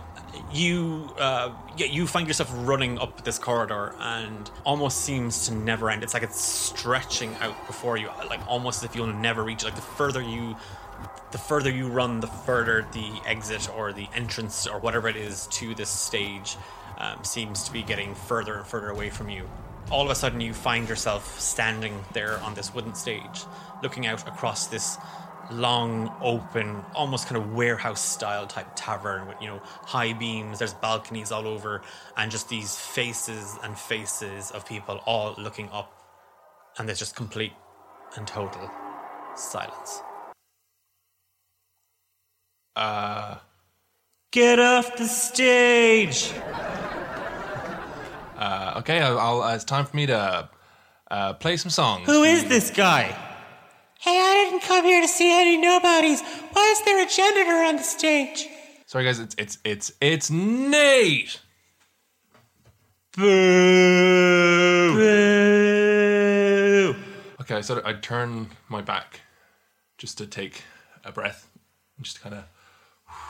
you uh, yeah, you find yourself running up this corridor and almost seems to never end. It's like it's stretching out before you, like almost as if you'll never reach. Like the further you, the further you run, the further the exit or the entrance or whatever it is to this stage um, seems to be getting further and further away from you. All of a sudden, you find yourself standing there on this wooden stage, looking out across this long open almost kind of warehouse style type tavern with you know high beams there's balconies all over and just these faces and faces of people all looking up and there's just complete and total silence. Uh, get off the stage! Uh, okay, I'll, I'll, uh, it's time for me to uh, play some songs. who is this guy Hey, I didn't come here to see any nobodies. Why is there a janitor on the stage? Sorry, guys. It's it's it's it's Nate. Boo. Boo. Okay, so I turn my back just to take a breath, and just kind of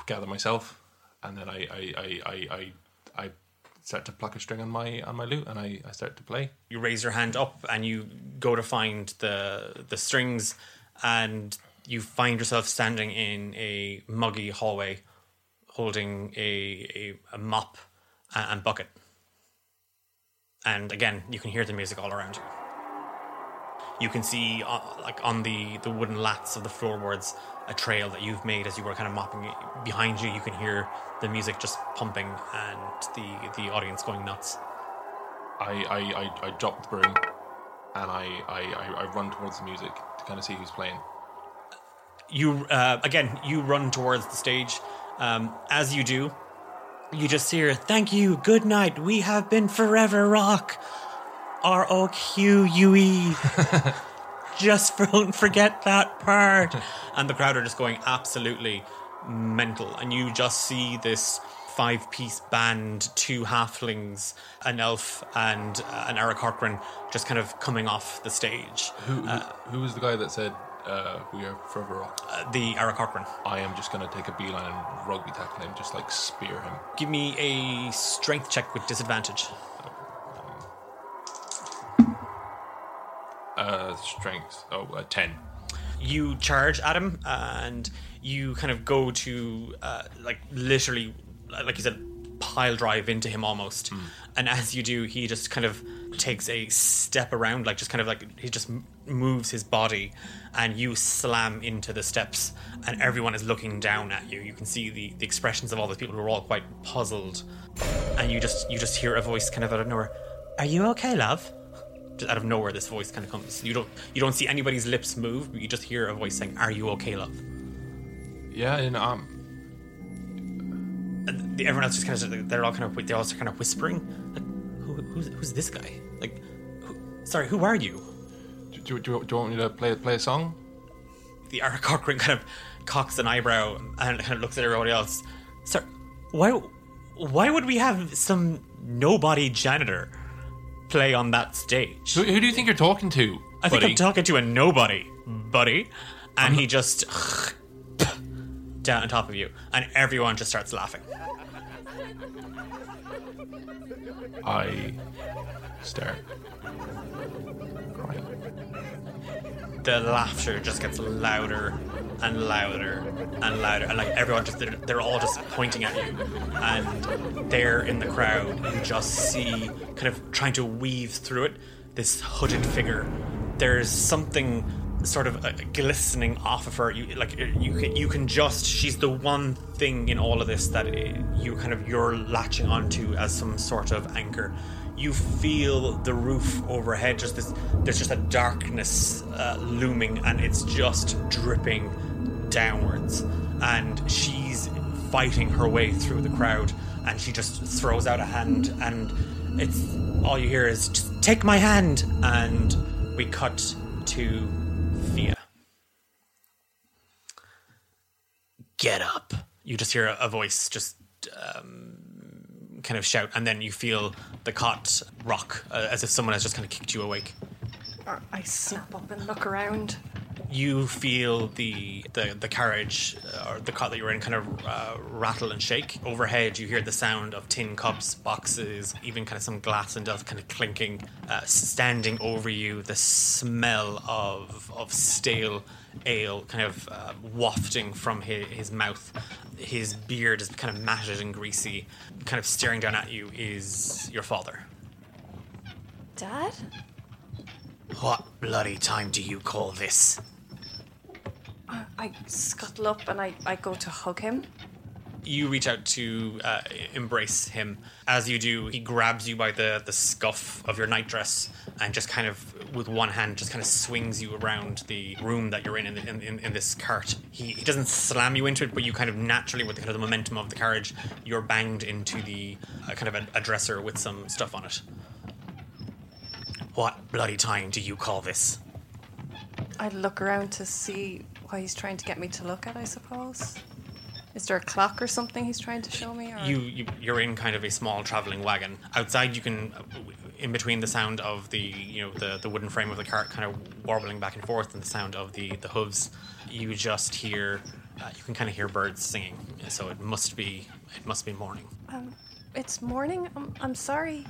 gather myself, and then I I, I, I, I I start to pluck a string on my on my lute, and I, I start to play. you raise your hand up and you go to find the the strings and you find yourself standing in a muggy hallway holding a a, a mop a- and bucket and again you can hear the music all around you you can see uh, like on the the wooden lats of the floorboards a trail that you've made as you were kind of mopping it. behind you you can hear the music just pumping and the the audience going nuts. I I, I, I drop the broom, and I, I, I, I run towards the music to kind of see who's playing. you uh, again you run towards the stage. Um, as you do you just hear thank you good night we have been forever rock. R-o-q-u-e just don't forget that part. And the crowd are just going absolutely mental and you just see this five piece band two halflings an elf and uh, an Eric Corcoran just kind of coming off the stage Who who, who was the guy that said uh, we are forever rock? uh, the Eric Corcoran I am just gonna take a beeline and rugby tackle him, just like spear him. Give me a strength check with disadvantage. Uh, strength. Oh, uh, ten. You charge at him, and you kind of go to, uh, like, literally, like you said, pile drive into him almost. And as you do, he just kind of takes a step around, like, just kind of like, he just moves his body, and you slam into the steps, and everyone is looking down at you. You can see the, the expressions of all the people who are all quite puzzled. And you just you just hear a voice kind of out of nowhere. Are you okay, love? just out of nowhere, this voice kind of comes. You don't you don't see anybody's lips move. But you just hear a voice saying, "Are you okay, love?" Yeah, and um, everyone else just kind of they're all kind of they're all kind of whispering. Like, who, who's who's this guy? Like, who, sorry, who are you? do, do, do, do you want me to play play a song? The Cochran kind of cocks an eyebrow and kind of looks at everybody else. Sir, why why would we have some nobody janitor play on that stage? Who, who do you think you're talking to? I think? I'm talking to a nobody, buddy. And he just down on top of you, and everyone just starts laughing. I start crying. The laughter just gets louder and louder and louder, and like everyone just they're, they're all just pointing at you, and there in the crowd you just see kind of trying to weave through it this hooded figure. There's something sort of uh, glistening off of her. You like uh, you can you can just she's the one thing in all of this that uh, you kind of you're latching onto as some sort of anchor. You feel the roof overhead. Just this, there's just a darkness uh, looming, and it's just dripping downwards. And she's fighting her way through the crowd, and she just throws out a hand, and it's all you hear is just take my hand, and we cut to Thea. Get up! You just hear a, voice just um, kind of shout, and then you feel the cot rock uh, as if someone has just kind of kicked you awake. Or I snap up and look around. You feel the the, the carriage uh, or the cot that you're in kind of uh, rattle and shake. Overhead, you hear the sound of tin cups, boxes, even kind of some glass and stuff kind of clinking. Uh, standing over you, the smell of of stale ale kind of uh, wafting from his, his mouth. His beard is kind of matted and greasy. Kind of staring down at you is your father. Dad? What bloody time do you call this? I scuttle up and I, I go to hug him. you reach out to uh, embrace him. As you do, he grabs you by the, the scuff of your nightdress and just kind of, with one hand, just kind of swings you around the room that you're in in, in, in, in this cart. He, he doesn't slam you into it, but you kind of naturally, with the kind of the momentum of the carriage, you're banged into the uh, kind of a, a dresser with some stuff on it. Bloody time do you call this? I look around to see why he's trying to get me to look at, I suppose. Is there a clock or something he's trying to show me? Or? you, you you're in kind of a small traveling wagon outside you can in between the sound of the you know the, the wooden frame of the cart kind of warbling back and forth and the sound of the the hooves you just hear uh, you can kind of hear birds singing so it must be it must be morning Um, it's morning. I'm, I'm sorry.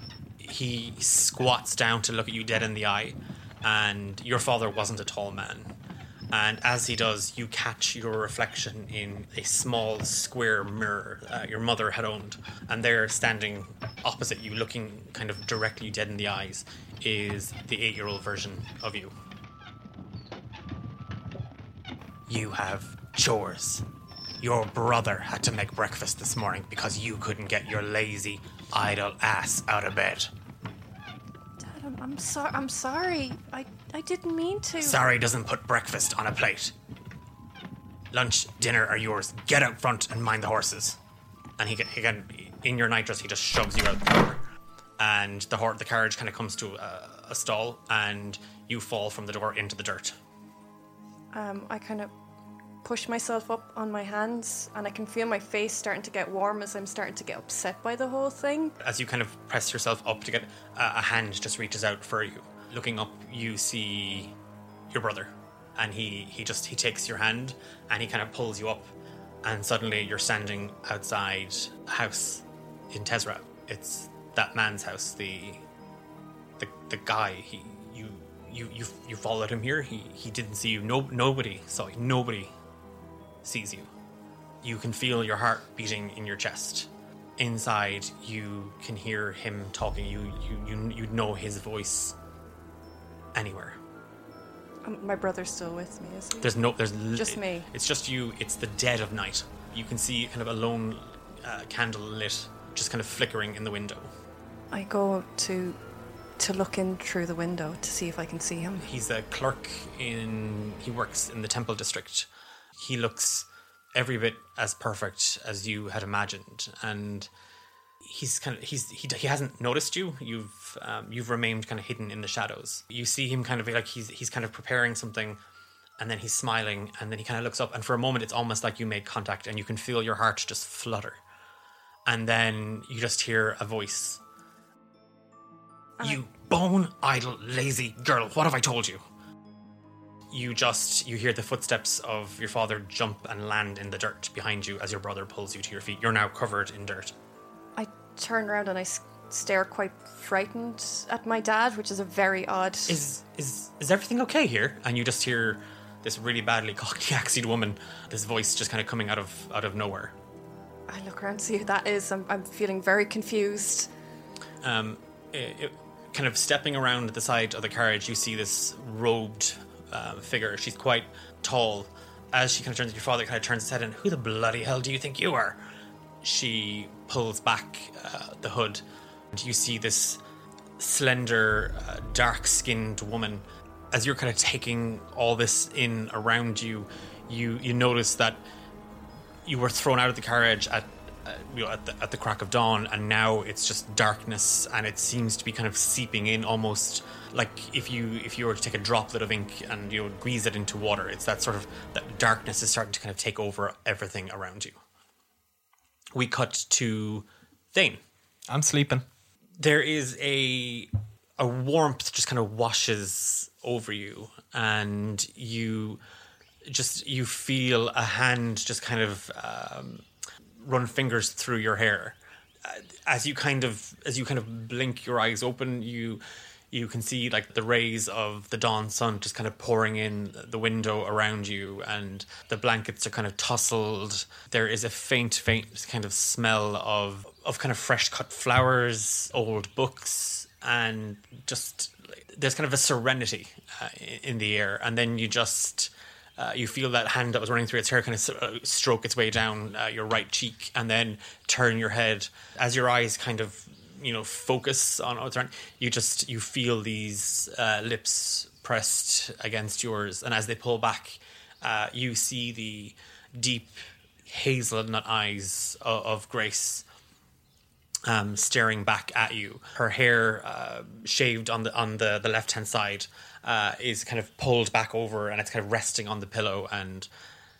He squats down to look at you dead in the eye and your father wasn't a tall man. And as he does you catch your reflection in a small square mirror your mother had owned. And there standing opposite you looking kind of directly dead in the eyes is the eight-year-old version of you. You have chores. Your brother had to make breakfast this morning because you couldn't get your lazy, idle ass out of bed. Dad, I'm, I'm sorry. I'm sorry. I, I didn't mean to. Sorry doesn't put breakfast on a plate. Lunch, dinner are yours. Get out front and mind the horses. and he, he can in your nightdress he just shoves you out the door and the hor- the carriage kind of comes to a, a stall and you fall from the door into the dirt Um, I kind of push myself up on my hands, and I can feel my face starting to get warm as I'm starting to get upset by the whole thing. as you kind of press yourself up to get a, a hand just reaches out for you looking up you see your brother and he he just he takes your hand and he kind of pulls you up and suddenly you're standing outside a house in Tezrab it's that man's house the the the guy he you you you you followed him here he he didn't see you no nobody saw you nobody sees you you can feel your heart beating in your chest inside you can hear him talking you you you, you know his voice anywhere Um, my brother's still with me, is he? there's no there's li- Just me. it's just you it's the dead of night you can see kind of a lone uh, candle lit just kind of flickering in the window I go to to look in through the window to see if I can see him. He's a clerk in. He works in the Temple District. He looks every bit as perfect as you had imagined, and he's kind of he's he, he hasn't noticed you. You've um, you've remained kind of hidden in the shadows. You see him kind of like he's he's kind of preparing something, and then he's smiling, and then he kind of looks up, and for a moment it's almost like you made contact, and you can feel your heart just flutter, and then you just hear a voice. You bone idle, lazy girl! What have I told you? You just you hear the footsteps of your father jump and land in the dirt behind you as your brother pulls you to your feet. You're now covered in dirt. I turn around and I stare quite frightened at my dad, which is a very odd. Is is is everything okay here? And you just hear this really badly cockney accent woman, this voice just kind of coming out of out of nowhere. I look around to see who that is. I'm, I'm feeling very confused. Um, it, it- kind of stepping around the side of the carriage, you see this robed uh, figure. She's quite tall. As she kind of turns to your father, kind of turns his head and, "Who the bloody hell do you think you are?" She pulls back uh, the hood, and you see this slender, uh, dark-skinned woman. As you're kind of taking all this in around you, you you notice that you were thrown out of the carriage at uh, you know, at the, at the crack of dawn, and now it's just darkness, and it seems to be kind of seeping in, almost like if you if you were to take a droplet of ink and you know, squeeze it into water. It's that sort of that darkness is starting to kind of take over everything around you. We cut to Thane. I'm sleeping. There is a a warmth just kind of washes over you, and you just you feel a hand just kind of um, run fingers through your hair. Uh, as you kind of as you kind of blink your eyes open you you can see like the rays of the dawn sun just kind of pouring in the window around you and the blankets are kind of tousled. There is a faint faint kind of smell of of kind of fresh cut flowers old books and just there's kind of a serenity uh, in- in the air. And then you just uh, you feel that hand that was running through its hair kind of uh, stroke its way down uh, your right cheek and then turn your head as your eyes kind of you know focus on what's around you just you feel these uh, lips pressed against yours and as they pull back uh, you see the deep hazelnut eyes of, of grace um, staring back at you. Her hair, uh, shaved on the on the, the left hand side, uh, is kind of pulled back over, and it's kind of resting on the pillow. And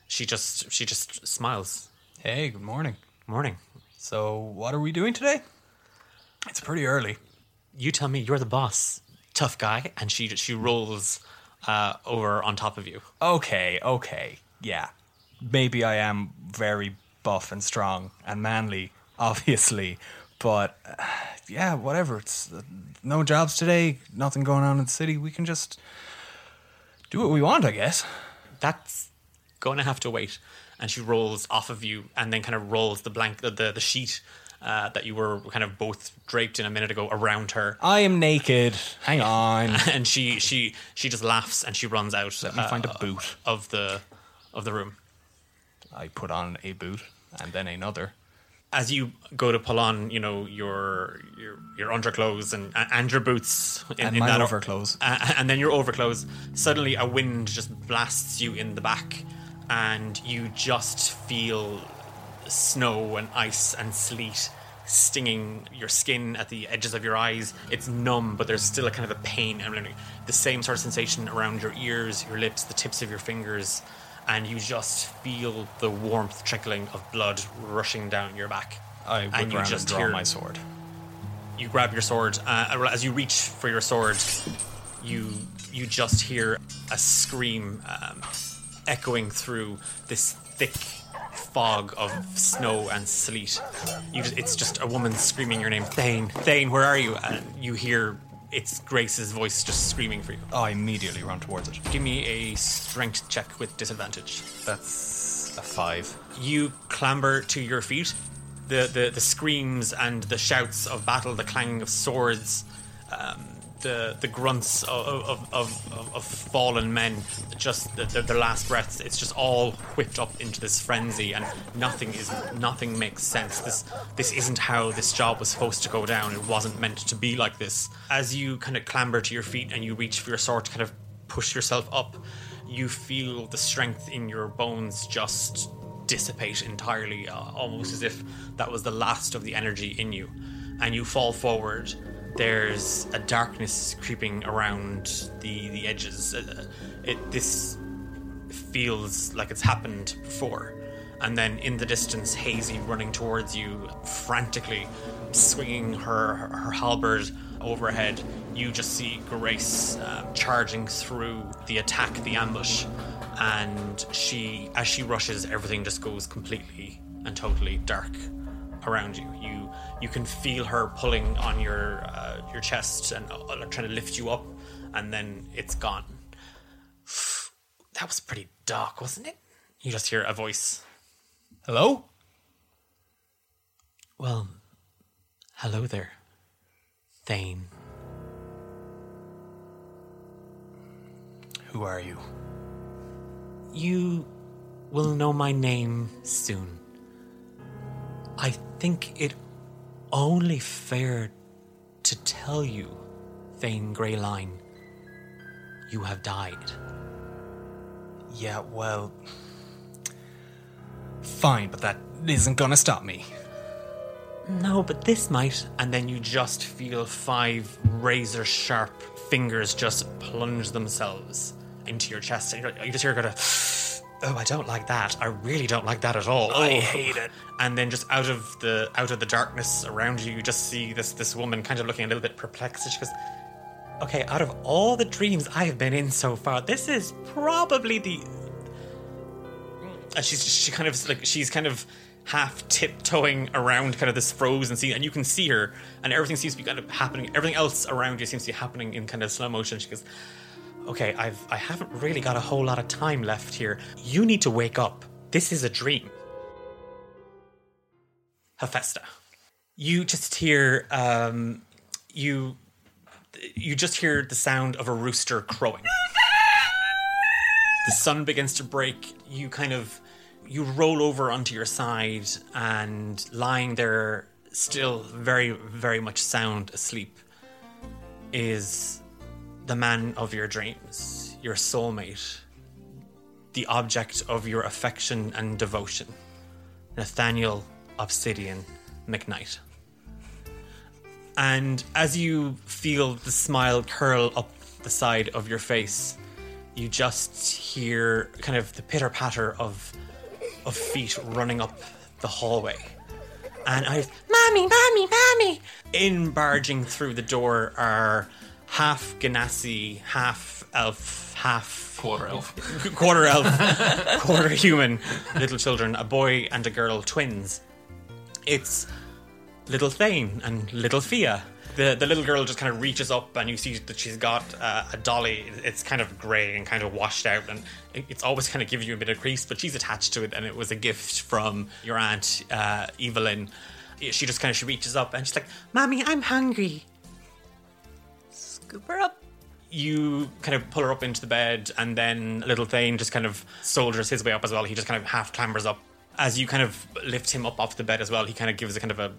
she just she just smiles. Hey, good morning. Morning. So, what are we doing today? It's pretty early. You tell me. You're the boss, tough guy. And she she rolls uh, over on top of you. Okay, okay, yeah. Maybe I am very buff and strong and manly, obviously, but uh, yeah, whatever. It's uh, no jobs today, nothing going on in the city. We can just do what we want, I guess. That's going to have to wait. And she rolls off of you, and then kind of rolls the blank the the, the sheet. Uh, that you were kind of both draped in a minute ago around her, I am naked. Hang on. and she she she just laughs and she runs out. Let me find a uh, boot. of the of the room. I put on a boot and then another. As you go to pull on, you know your your your underclothes and and your boots in, And in that overclothes. uh, and then your overclothes. Suddenly, a wind just blasts you in the back, and you just feel snow and ice and sleet stinging your skin at the edges of your eyes. It's numb, but there's still a kind of a pain and the same sort of sensation around your ears, your lips, the tips of your fingers, and you just feel the warmth trickling of blood rushing down your back. I and you just and draw hear my sword. you grab your sword. Uh, as you reach for your sword, you you just hear a scream um, echoing through this thick fog of snow and sleet. You it's just a woman screaming your name, Thane, Thane, where are you? And you hear it's Grace's voice just screaming for you. I immediately run towards it. Give me a strength check with disadvantage. That's a five. You clamber to your feet. The, the, the screams and the shouts of battle, the clanging of swords, um, the the grunts of of, of, of, fallen men, just the, the, their last breaths. It's just all whipped up into this frenzy, and nothing is nothing makes sense. This this isn't how this job was supposed to go down. It wasn't meant to be like this. As you kind of clamber to your feet and you reach for your sword to kind of push yourself up, you feel the strength in your bones just dissipate entirely, uh, almost as if that was the last of the energy in you. And you fall forward. There's a darkness creeping around the the edges. Uh, it this feels like it's happened before. And then in the distance, Hazy running towards you, frantically swinging her her halberd overhead. You just see Grace um, charging through the attack, the ambush, and she, as she rushes, everything just goes completely and totally dark around you. You you can feel her pulling on your uh, your chest and uh, trying to lift you up, and then it's gone. That was pretty dark, wasn't it? You just hear a voice. Hello? Well, hello there, Thane. Who are you? You will know my name soon. I think it only fair to tell you, Thane Greyline, you have died. Yeah, well. Fine, but that isn't gonna stop me. No, but this might. And then you just feel five razor sharp fingers just plunge themselves into your chest. And you just hear kind of, oh, I don't like that. I really don't like that at all. I Oh." hate it. And then just out of the out of the darkness around you, you just see this this woman kind of looking a little bit perplexed. She goes, "Okay, out of all the dreams I have been in so far, this is probably the." And she's she kind of like she's kind of half tiptoeing around kind of this frozen scene, and you can see her, and everything seems to be kind of happening. Everything else around you seems to be happening in kind of slow motion. She goes, "Okay, I've I haven't really got a whole lot of time left here. You need to wake up. This is a dream." Hephaestus. You just hear um, you you just hear the sound of a rooster crowing. The sun begins to break. You kind of you roll over onto your side and lying there still very very much sound asleep is the man of your dreams, your soulmate, the object of your affection and devotion, Nathaniel Obsidian McKnight. And as you feel the smile curl up the side of your face, you just hear kind of the pitter patter of of feet running up the hallway. And I, mommy, mommy, mommy! In barging through the door are half Genasi, half elf, half Quarter elf. quarter elf, quarter human little children, a boy and a girl, twins. It's little Thane and little Fia. The, the little girl just kind of reaches up and you see that she's got uh, a dolly. It's kind of grey and kind of washed out, and it's always kind of giving you a bit of crease, but she's attached to it, and it was a gift from your aunt, uh, Evelyn. She just kind of she reaches up and she's like, Mommy, I'm hungry. Scoop her up. you kind of pull her up into the bed, and then little Thane just kind of soldiers his way up as well. He just kind of half clambers up. As you kind of lift him up off the bed as well, he kind of gives a kind of a.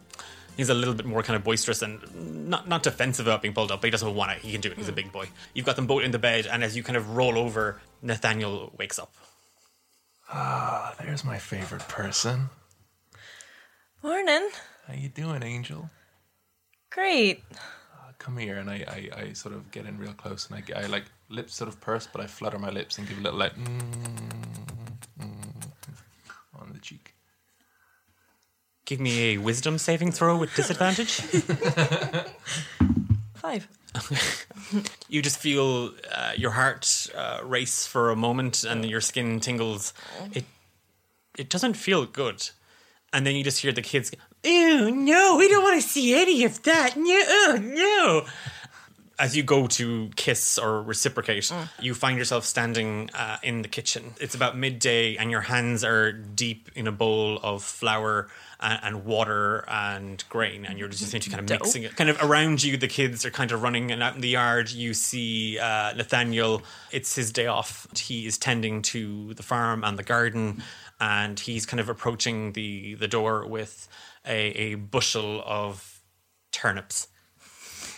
He's a little bit more kind of boisterous and not not defensive about being pulled up, but he doesn't want it. He can do it. He's a big boy. You've got them both in the bed, and as you kind of roll over, Nathaniel wakes up. Ah, there's my favorite person. Morning. How you doing, Angel? Great. Come here, and I, I, I sort of get in real close, and I, I like lips sort of purse, but I flutter my lips and give a little like mm, mm, on the cheek. Give me a wisdom saving throw with disadvantage. Five. you just feel uh, your heart uh, race for a moment and your skin tingles. It it doesn't feel good, and then you just hear the kids. go, Ew! No, we don't want to see any of that. No, oh, no. As you go to kiss or reciprocate, you find yourself standing uh, in the kitchen. It's about midday, and your hands are deep in a bowl of flour and, and water and grain, and you're just essentially kind of Dough. mixing it. Kind of around you, the kids are kind of running, and out in the yard, you see uh, Nathaniel. It's his day off. He is tending to the farm and the garden, and he's kind of approaching the the door with a, a bushel of turnips.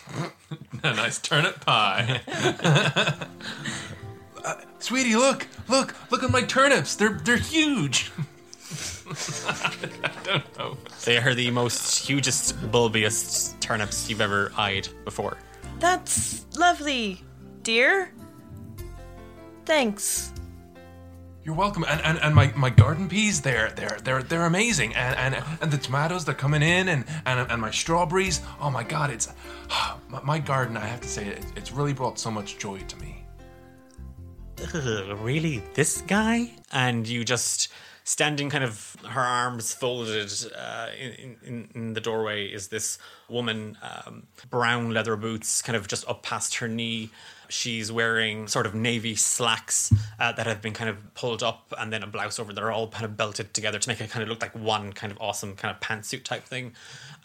A nice turnip pie. Uh, sweetie, look, look, look at my turnips. They're they're huge. I don't know. They are the most hugest, bulbiest turnips you've ever eyed before. That's lovely, dear. Thanks. You're welcome. And, and, and my, my garden peas, they're they're they're they're amazing. And and, and the tomatoes, they're coming in, and, and and my strawberries. Oh my God, it's my, my garden. I have to say, it, it's really brought so much joy to me. Ugh, really? This guy? And you just standing kind of her arms folded uh, in, in, in the doorway is this woman, um, brown leather boots, kind of just up past her knee. She's wearing sort of navy slacks uh, that have been kind of pulled up and then a blouse over. They're all kind of belted together to make it kind of look like one kind of awesome kind of pantsuit type thing.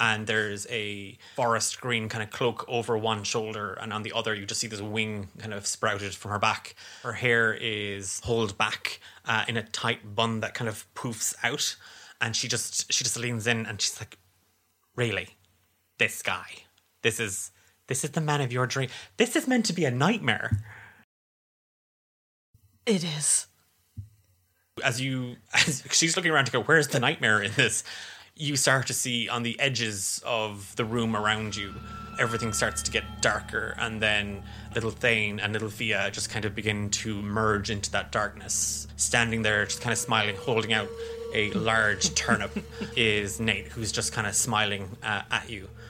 And there's a forest green kind of cloak over one shoulder, and on the other, you just see this wing kind of sprouted from her back. Her hair is pulled back uh, in a tight bun that kind of poofs out, and she just she just leans in and she's like, "Really, this guy, this is this is the man of your dream. This is meant to be a nightmare." It is. as you as she's looking around to go where's the nightmare in this you start to see on the edges of the room around you everything starts to get darker and then little thane and little fia just kind of begin to merge into that darkness standing there just kind of smiling holding out a large turnip is nate who's just kind of smiling uh, at you "Wh-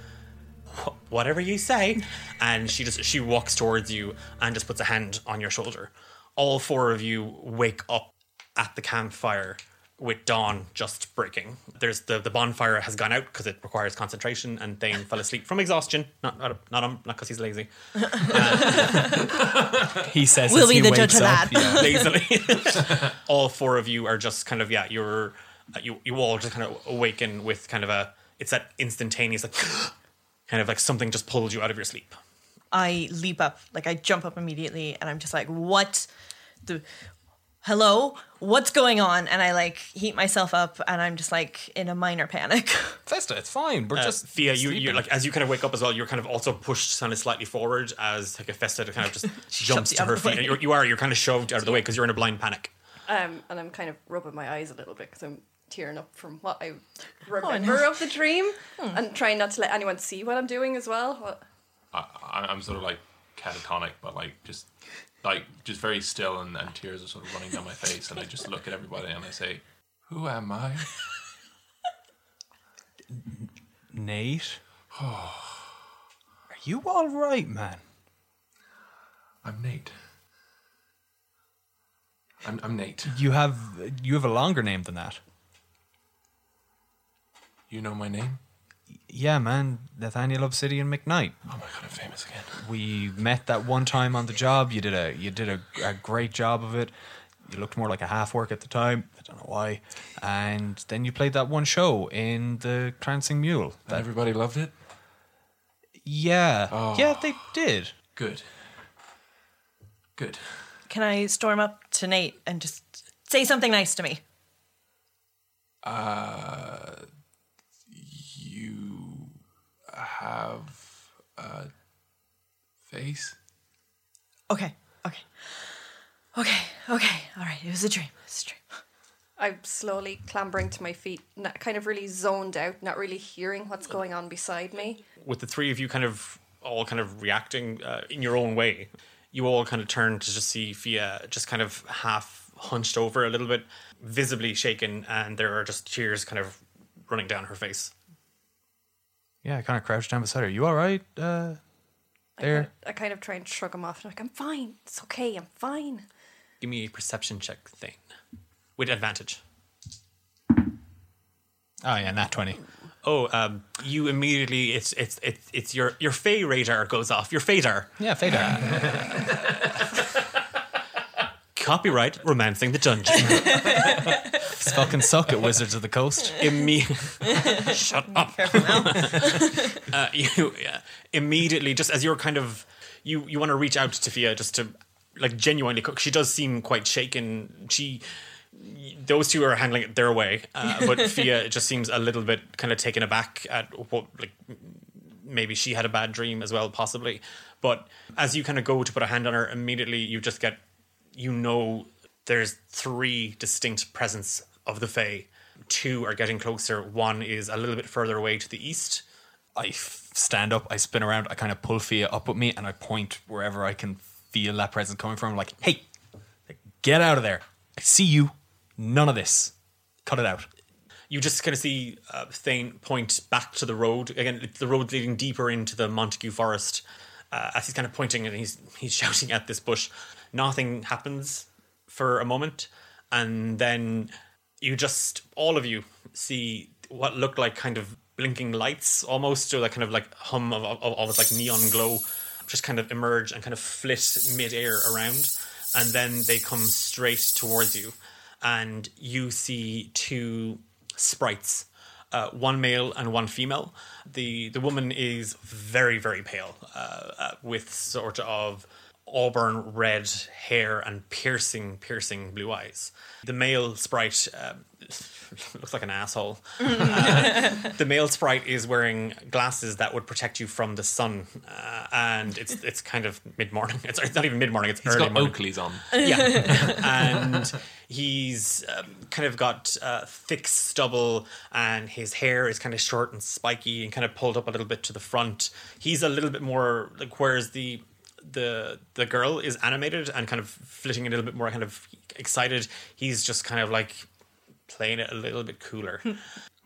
whatever you say. And she just she walks towards you and just puts a hand on your shoulder. All four of you wake up at the campfire with dawn just breaking. There's the the bonfire has gone out because it requires concentration and Thane fell asleep from exhaustion. Not not not not because he's lazy. He says We'll be he the wakes judge of that. yeah. lazily. All four of you are just kind of yeah you're uh, you you all just kind of awaken with kind of a it's that instantaneous like kind of like something just pulled you out of your sleep I leap up, like I jump up immediately, and I'm just like, "What? The hello? What's going on?" And I like heat myself up, and I'm just like in a minor panic. Festa, it's fine. We're Uh, just Fia, you, you sleeping. like as you kind of wake up as well. You're kind of also pushed kind of slightly forward as like a Festa kind of just jumps to her feet. way. You're, you are you're kind of shoved out of the way because you're in a blind panic. Um, and I'm kind of rubbing my eyes a little bit because I'm tearing up from what I remember of the dream and trying not to let anyone see what I'm doing as well. What, I, I- I'm sort of like catatonic, but like just like just very still, and, and tears are sort of running down my face, and I just look at everybody and I say, "Who am I?" Nate. Are you all right, man? I'm Nate. I'm, I'm Nate. You have you have a longer name than that. You know my name? Yeah, man. Nathaniel Obsidian McKnight. Oh my god, I'm famous again. We met that one time on the job. You did a you did a, a great job of it. You looked more like a half orc at the time. I don't know why. And then you played that one show in the Prancing Mule. And everybody loved it. Yeah, Oh. yeah, they did. Good. Good. Can I storm up to Nate and just say something nice to me? Uh, you have a face. Okay, okay, okay, okay. All right, it was a dream. It was a dream. I'm slowly clambering to my feet, not, kind of really zoned out, not really hearing what's going on beside me. With the three of you kind of all kind of reacting uh, in your own way, you all kind of turn to just see Fia just kind of half hunched over a little bit, visibly shaken, and there are just tears kind of running down her face. Yeah, I kind of crouched down beside her. You all right? Uh, there. I kind of try and shrug him off. I'm Like, I'm fine. It's okay. I'm fine. Give me a perception check thing with advantage. Oh yeah, nat twenty. Oh, um, you immediately it's it's it's it's your your Fey radar goes off. Your Fadar. Yeah, Fader. Copyright Romancing the Dungeon. fucking suck at Wizards of the Coast. Imme- Shut up. uh, you yeah, immediately, just as you're kind of you you want to reach out to Fia just to like genuinely cook. She does seem quite shaken. She those two are handling it their way, uh, but Fia just seems a little bit kind of taken aback at what like maybe she had a bad dream as well, possibly. But as you kind of go to put a hand on her, immediately you just get, you know, there's three distinct presence of the Fae. Two are getting closer. One is a little bit further away to the east. I f- stand up, I spin around, I kind of pull Fia up with me, and I point wherever I can feel that presence coming from. Like, hey, get out of there. I see you. None of this. Cut it out. You just kind of see uh, Thane point back to the road again. it's The road leading deeper into the Montague forest. Uh, as he's kind of pointing and he's he's shouting at this bush, nothing happens for a moment, and then you just all of you see what looked like kind of blinking lights, almost or that kind of like hum of of, of almost like neon glow, just kind of emerge and kind of flit midair around, and then they come straight towards you, and you see two sprites. Uh, one male and one female. The the woman is very very pale, uh, uh, with sort of auburn red hair and piercing piercing blue eyes. The male sprite um, looks like an asshole. Uh, the male sprite is wearing glasses that would protect you from the sun, uh, and it's it's kind of mid morning. It's, it's not even mid morning. It's He's early got morning. Oakleys on. Yeah, and he's um, kind of got uh, thick stubble, and his hair is kind of short and spiky, and kind of pulled up a little bit to the front. He's a little bit more like whereas the the the girl is animated and kind of flitting a little bit more kind of excited. He's just kind of like playing it a little bit cooler.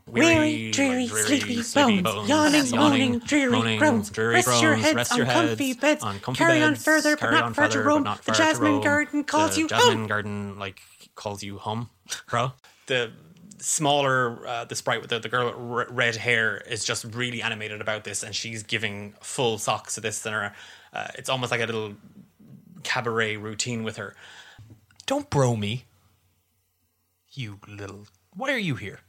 Weary, dreary, sleepy bones, yawning, moaning, dreary groans. dreary Rest your heads rest on your comfy beds. on comfy Carry on further, but carry not on further, roam. but not The far to jasmine roam. garden calls the you jasmine home. garden like calls you home, bro. The smaller, uh, the sprite with the, the girl with r- red hair is just really animated about this, and she's giving full socks to this, and her, uh, it's almost like a little cabaret routine with her. Don't bro me. You little. Why are you here?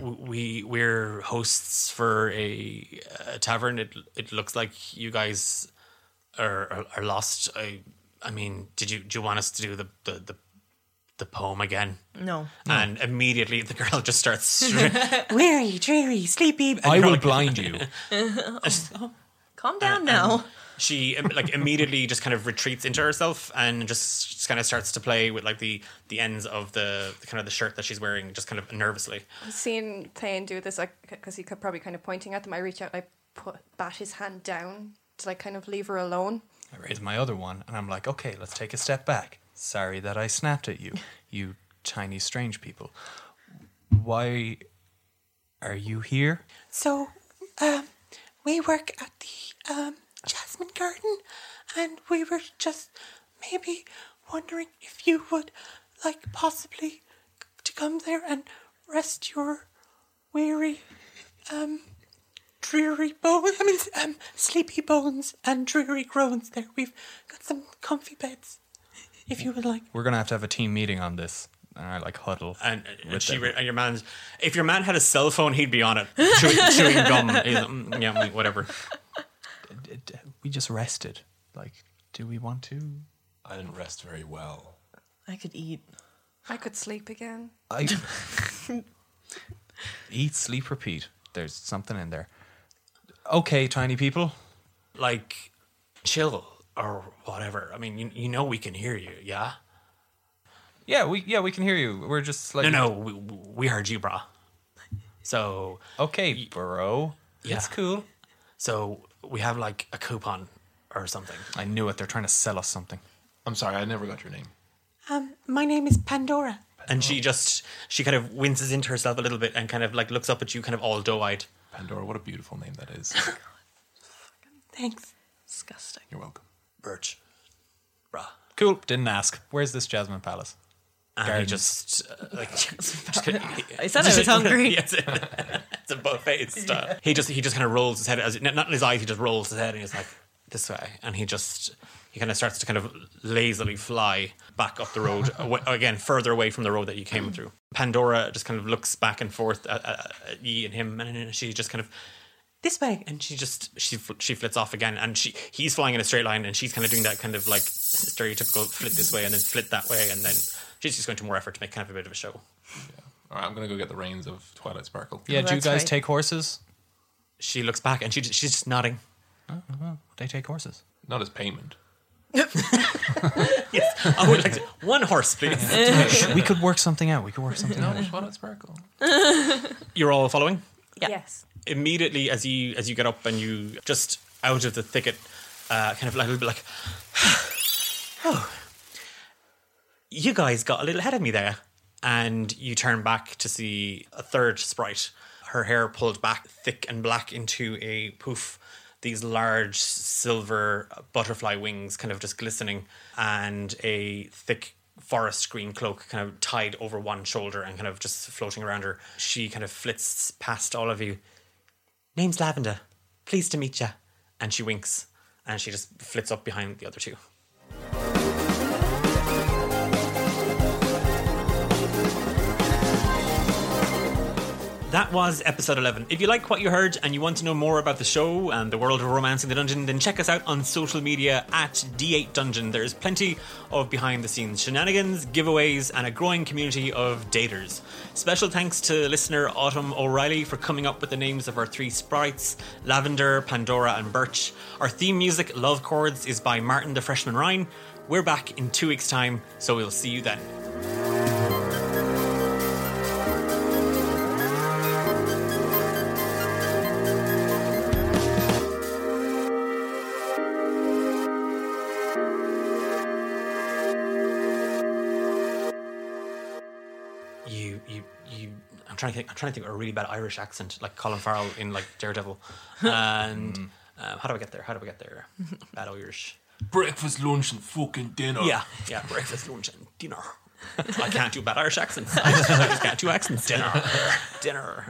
we we're hosts for a, a tavern. It it looks like you guys are are, are lost. I I mean, did you do you want us to do the the the, the poem again? No. And immediately the girl just starts. Weary, dreary, sleepy. I will like- blind you. Calm down now. she like immediately just kind of retreats into herself and just, just kind of starts to play with like the the ends of the, the kind of the shirt that she's wearing, just kind of nervously. Seeing Thane do this, like, because he could probably kind of pointing at them, I reach out, I put bat his hand down to like kind of leave her alone. I raise my other one and I'm like, okay, let's take a step back. Sorry that I snapped at you, you tiny strange people. Why are you here? So, um, we work at the um, Jasmine Garden, and we were just maybe wondering if you would like possibly to come there and rest your weary, um, dreary bones. I mean, um, sleepy bones and dreary groans. There, we've got some comfy beds. If you would like. We're gonna have to have a team meeting on this. And I like huddle. And, and she re- and your man's if your man had a cell phone, he'd be on it chewing, chewing gum. Mm, yeah, mm, whatever. D- d- we just rested. Like, do we want to? I didn't rest very well. I could eat. I could sleep again. I eat, sleep, repeat. There's something in there. Okay, tiny people. Like chill or whatever. I mean, you, you know we can hear you, yeah. Yeah, we yeah we can hear you. We're just like No, no, we, we heard you, brah. So Okay, bro. Yeah. It's cool. so we have like a coupon or something. I knew it. They're trying to sell us something. I'm sorry, I never got your name. Um, my name is Pandora. And she just she kind of winces into herself a little bit and kind of like looks up at you, kind of all doe eyed. Pandora, what a beautiful name that is. Thanks. Disgusting. You're welcome. Birch, brah. Cool. Didn't ask. Where's this Jasmine Palace? And he just uh, like just kinda- he- I said I was hungry. Yes, it's a buffet style. He just he just kind of rolls his head as not in his eyes. He just rolls his head and he's like this way, and he just he kind of starts to kind of lazily fly back up the road awa- again, further away from the road that you came through. Pandora just kind of looks back and forth at, at, at Yi and him, and she just kind of this way, and she just she fl- she flits off again, and she he's flying in a straight line, and she's kind of doing that kind of like stereotypical flit this way and then flit that way, and then she's just going to more effort to make kind of a bit of a show. yeah. All right, I'm gonna go get the reins of Twilight Sparkle. Yeah, Oh, do you guys right. take horses? She looks back, and she she's just nodding. Oh, they take horses. Not as payment. Yes, oh, I would like to, one horse, please. we could work something out. We could work something out. No, Twilight Sparkle. You're all following. Yes. Immediately, as you as you get up and you just out of the thicket, uh, kind of like a little bit like, oh, you guys got a little ahead of me there, and you turn back to see a third sprite, her hair pulled back, thick and black into a poof. These large silver butterfly wings, kind of just glistening, and a thick forest green cloak kind of tied over one shoulder and kind of just floating around her. She kind of flits past all of you. Name's Lavender. Pleased to meet you. And she winks and she just flits up behind the other two. That was episode 11. If you like what you heard and you want to know more about the show and the world of Romancing the Dungeon, then check us out on social media at D8 Dungeon. There's plenty of behind the scenes shenanigans, giveaways, and a growing community of daters. Special thanks to listener Autumn O'Reilly for coming up with the names of our three sprites Lavender, Pandora, and Birch. Our theme music, Love Chords, is by Martin the Freshman Rhine. We're back in two weeks' time, so we'll see you then. Trying to think I'm trying to think of a really bad Irish accent like Colin Farrell in like Daredevil. And um, how do I get there? How do I get there? Bad Irish. Breakfast, lunch, and fucking dinner. yeah yeah. Breakfast lunch and dinner. I can't do bad Irish accents. I just, I just can't do accents. Dinner. Dinner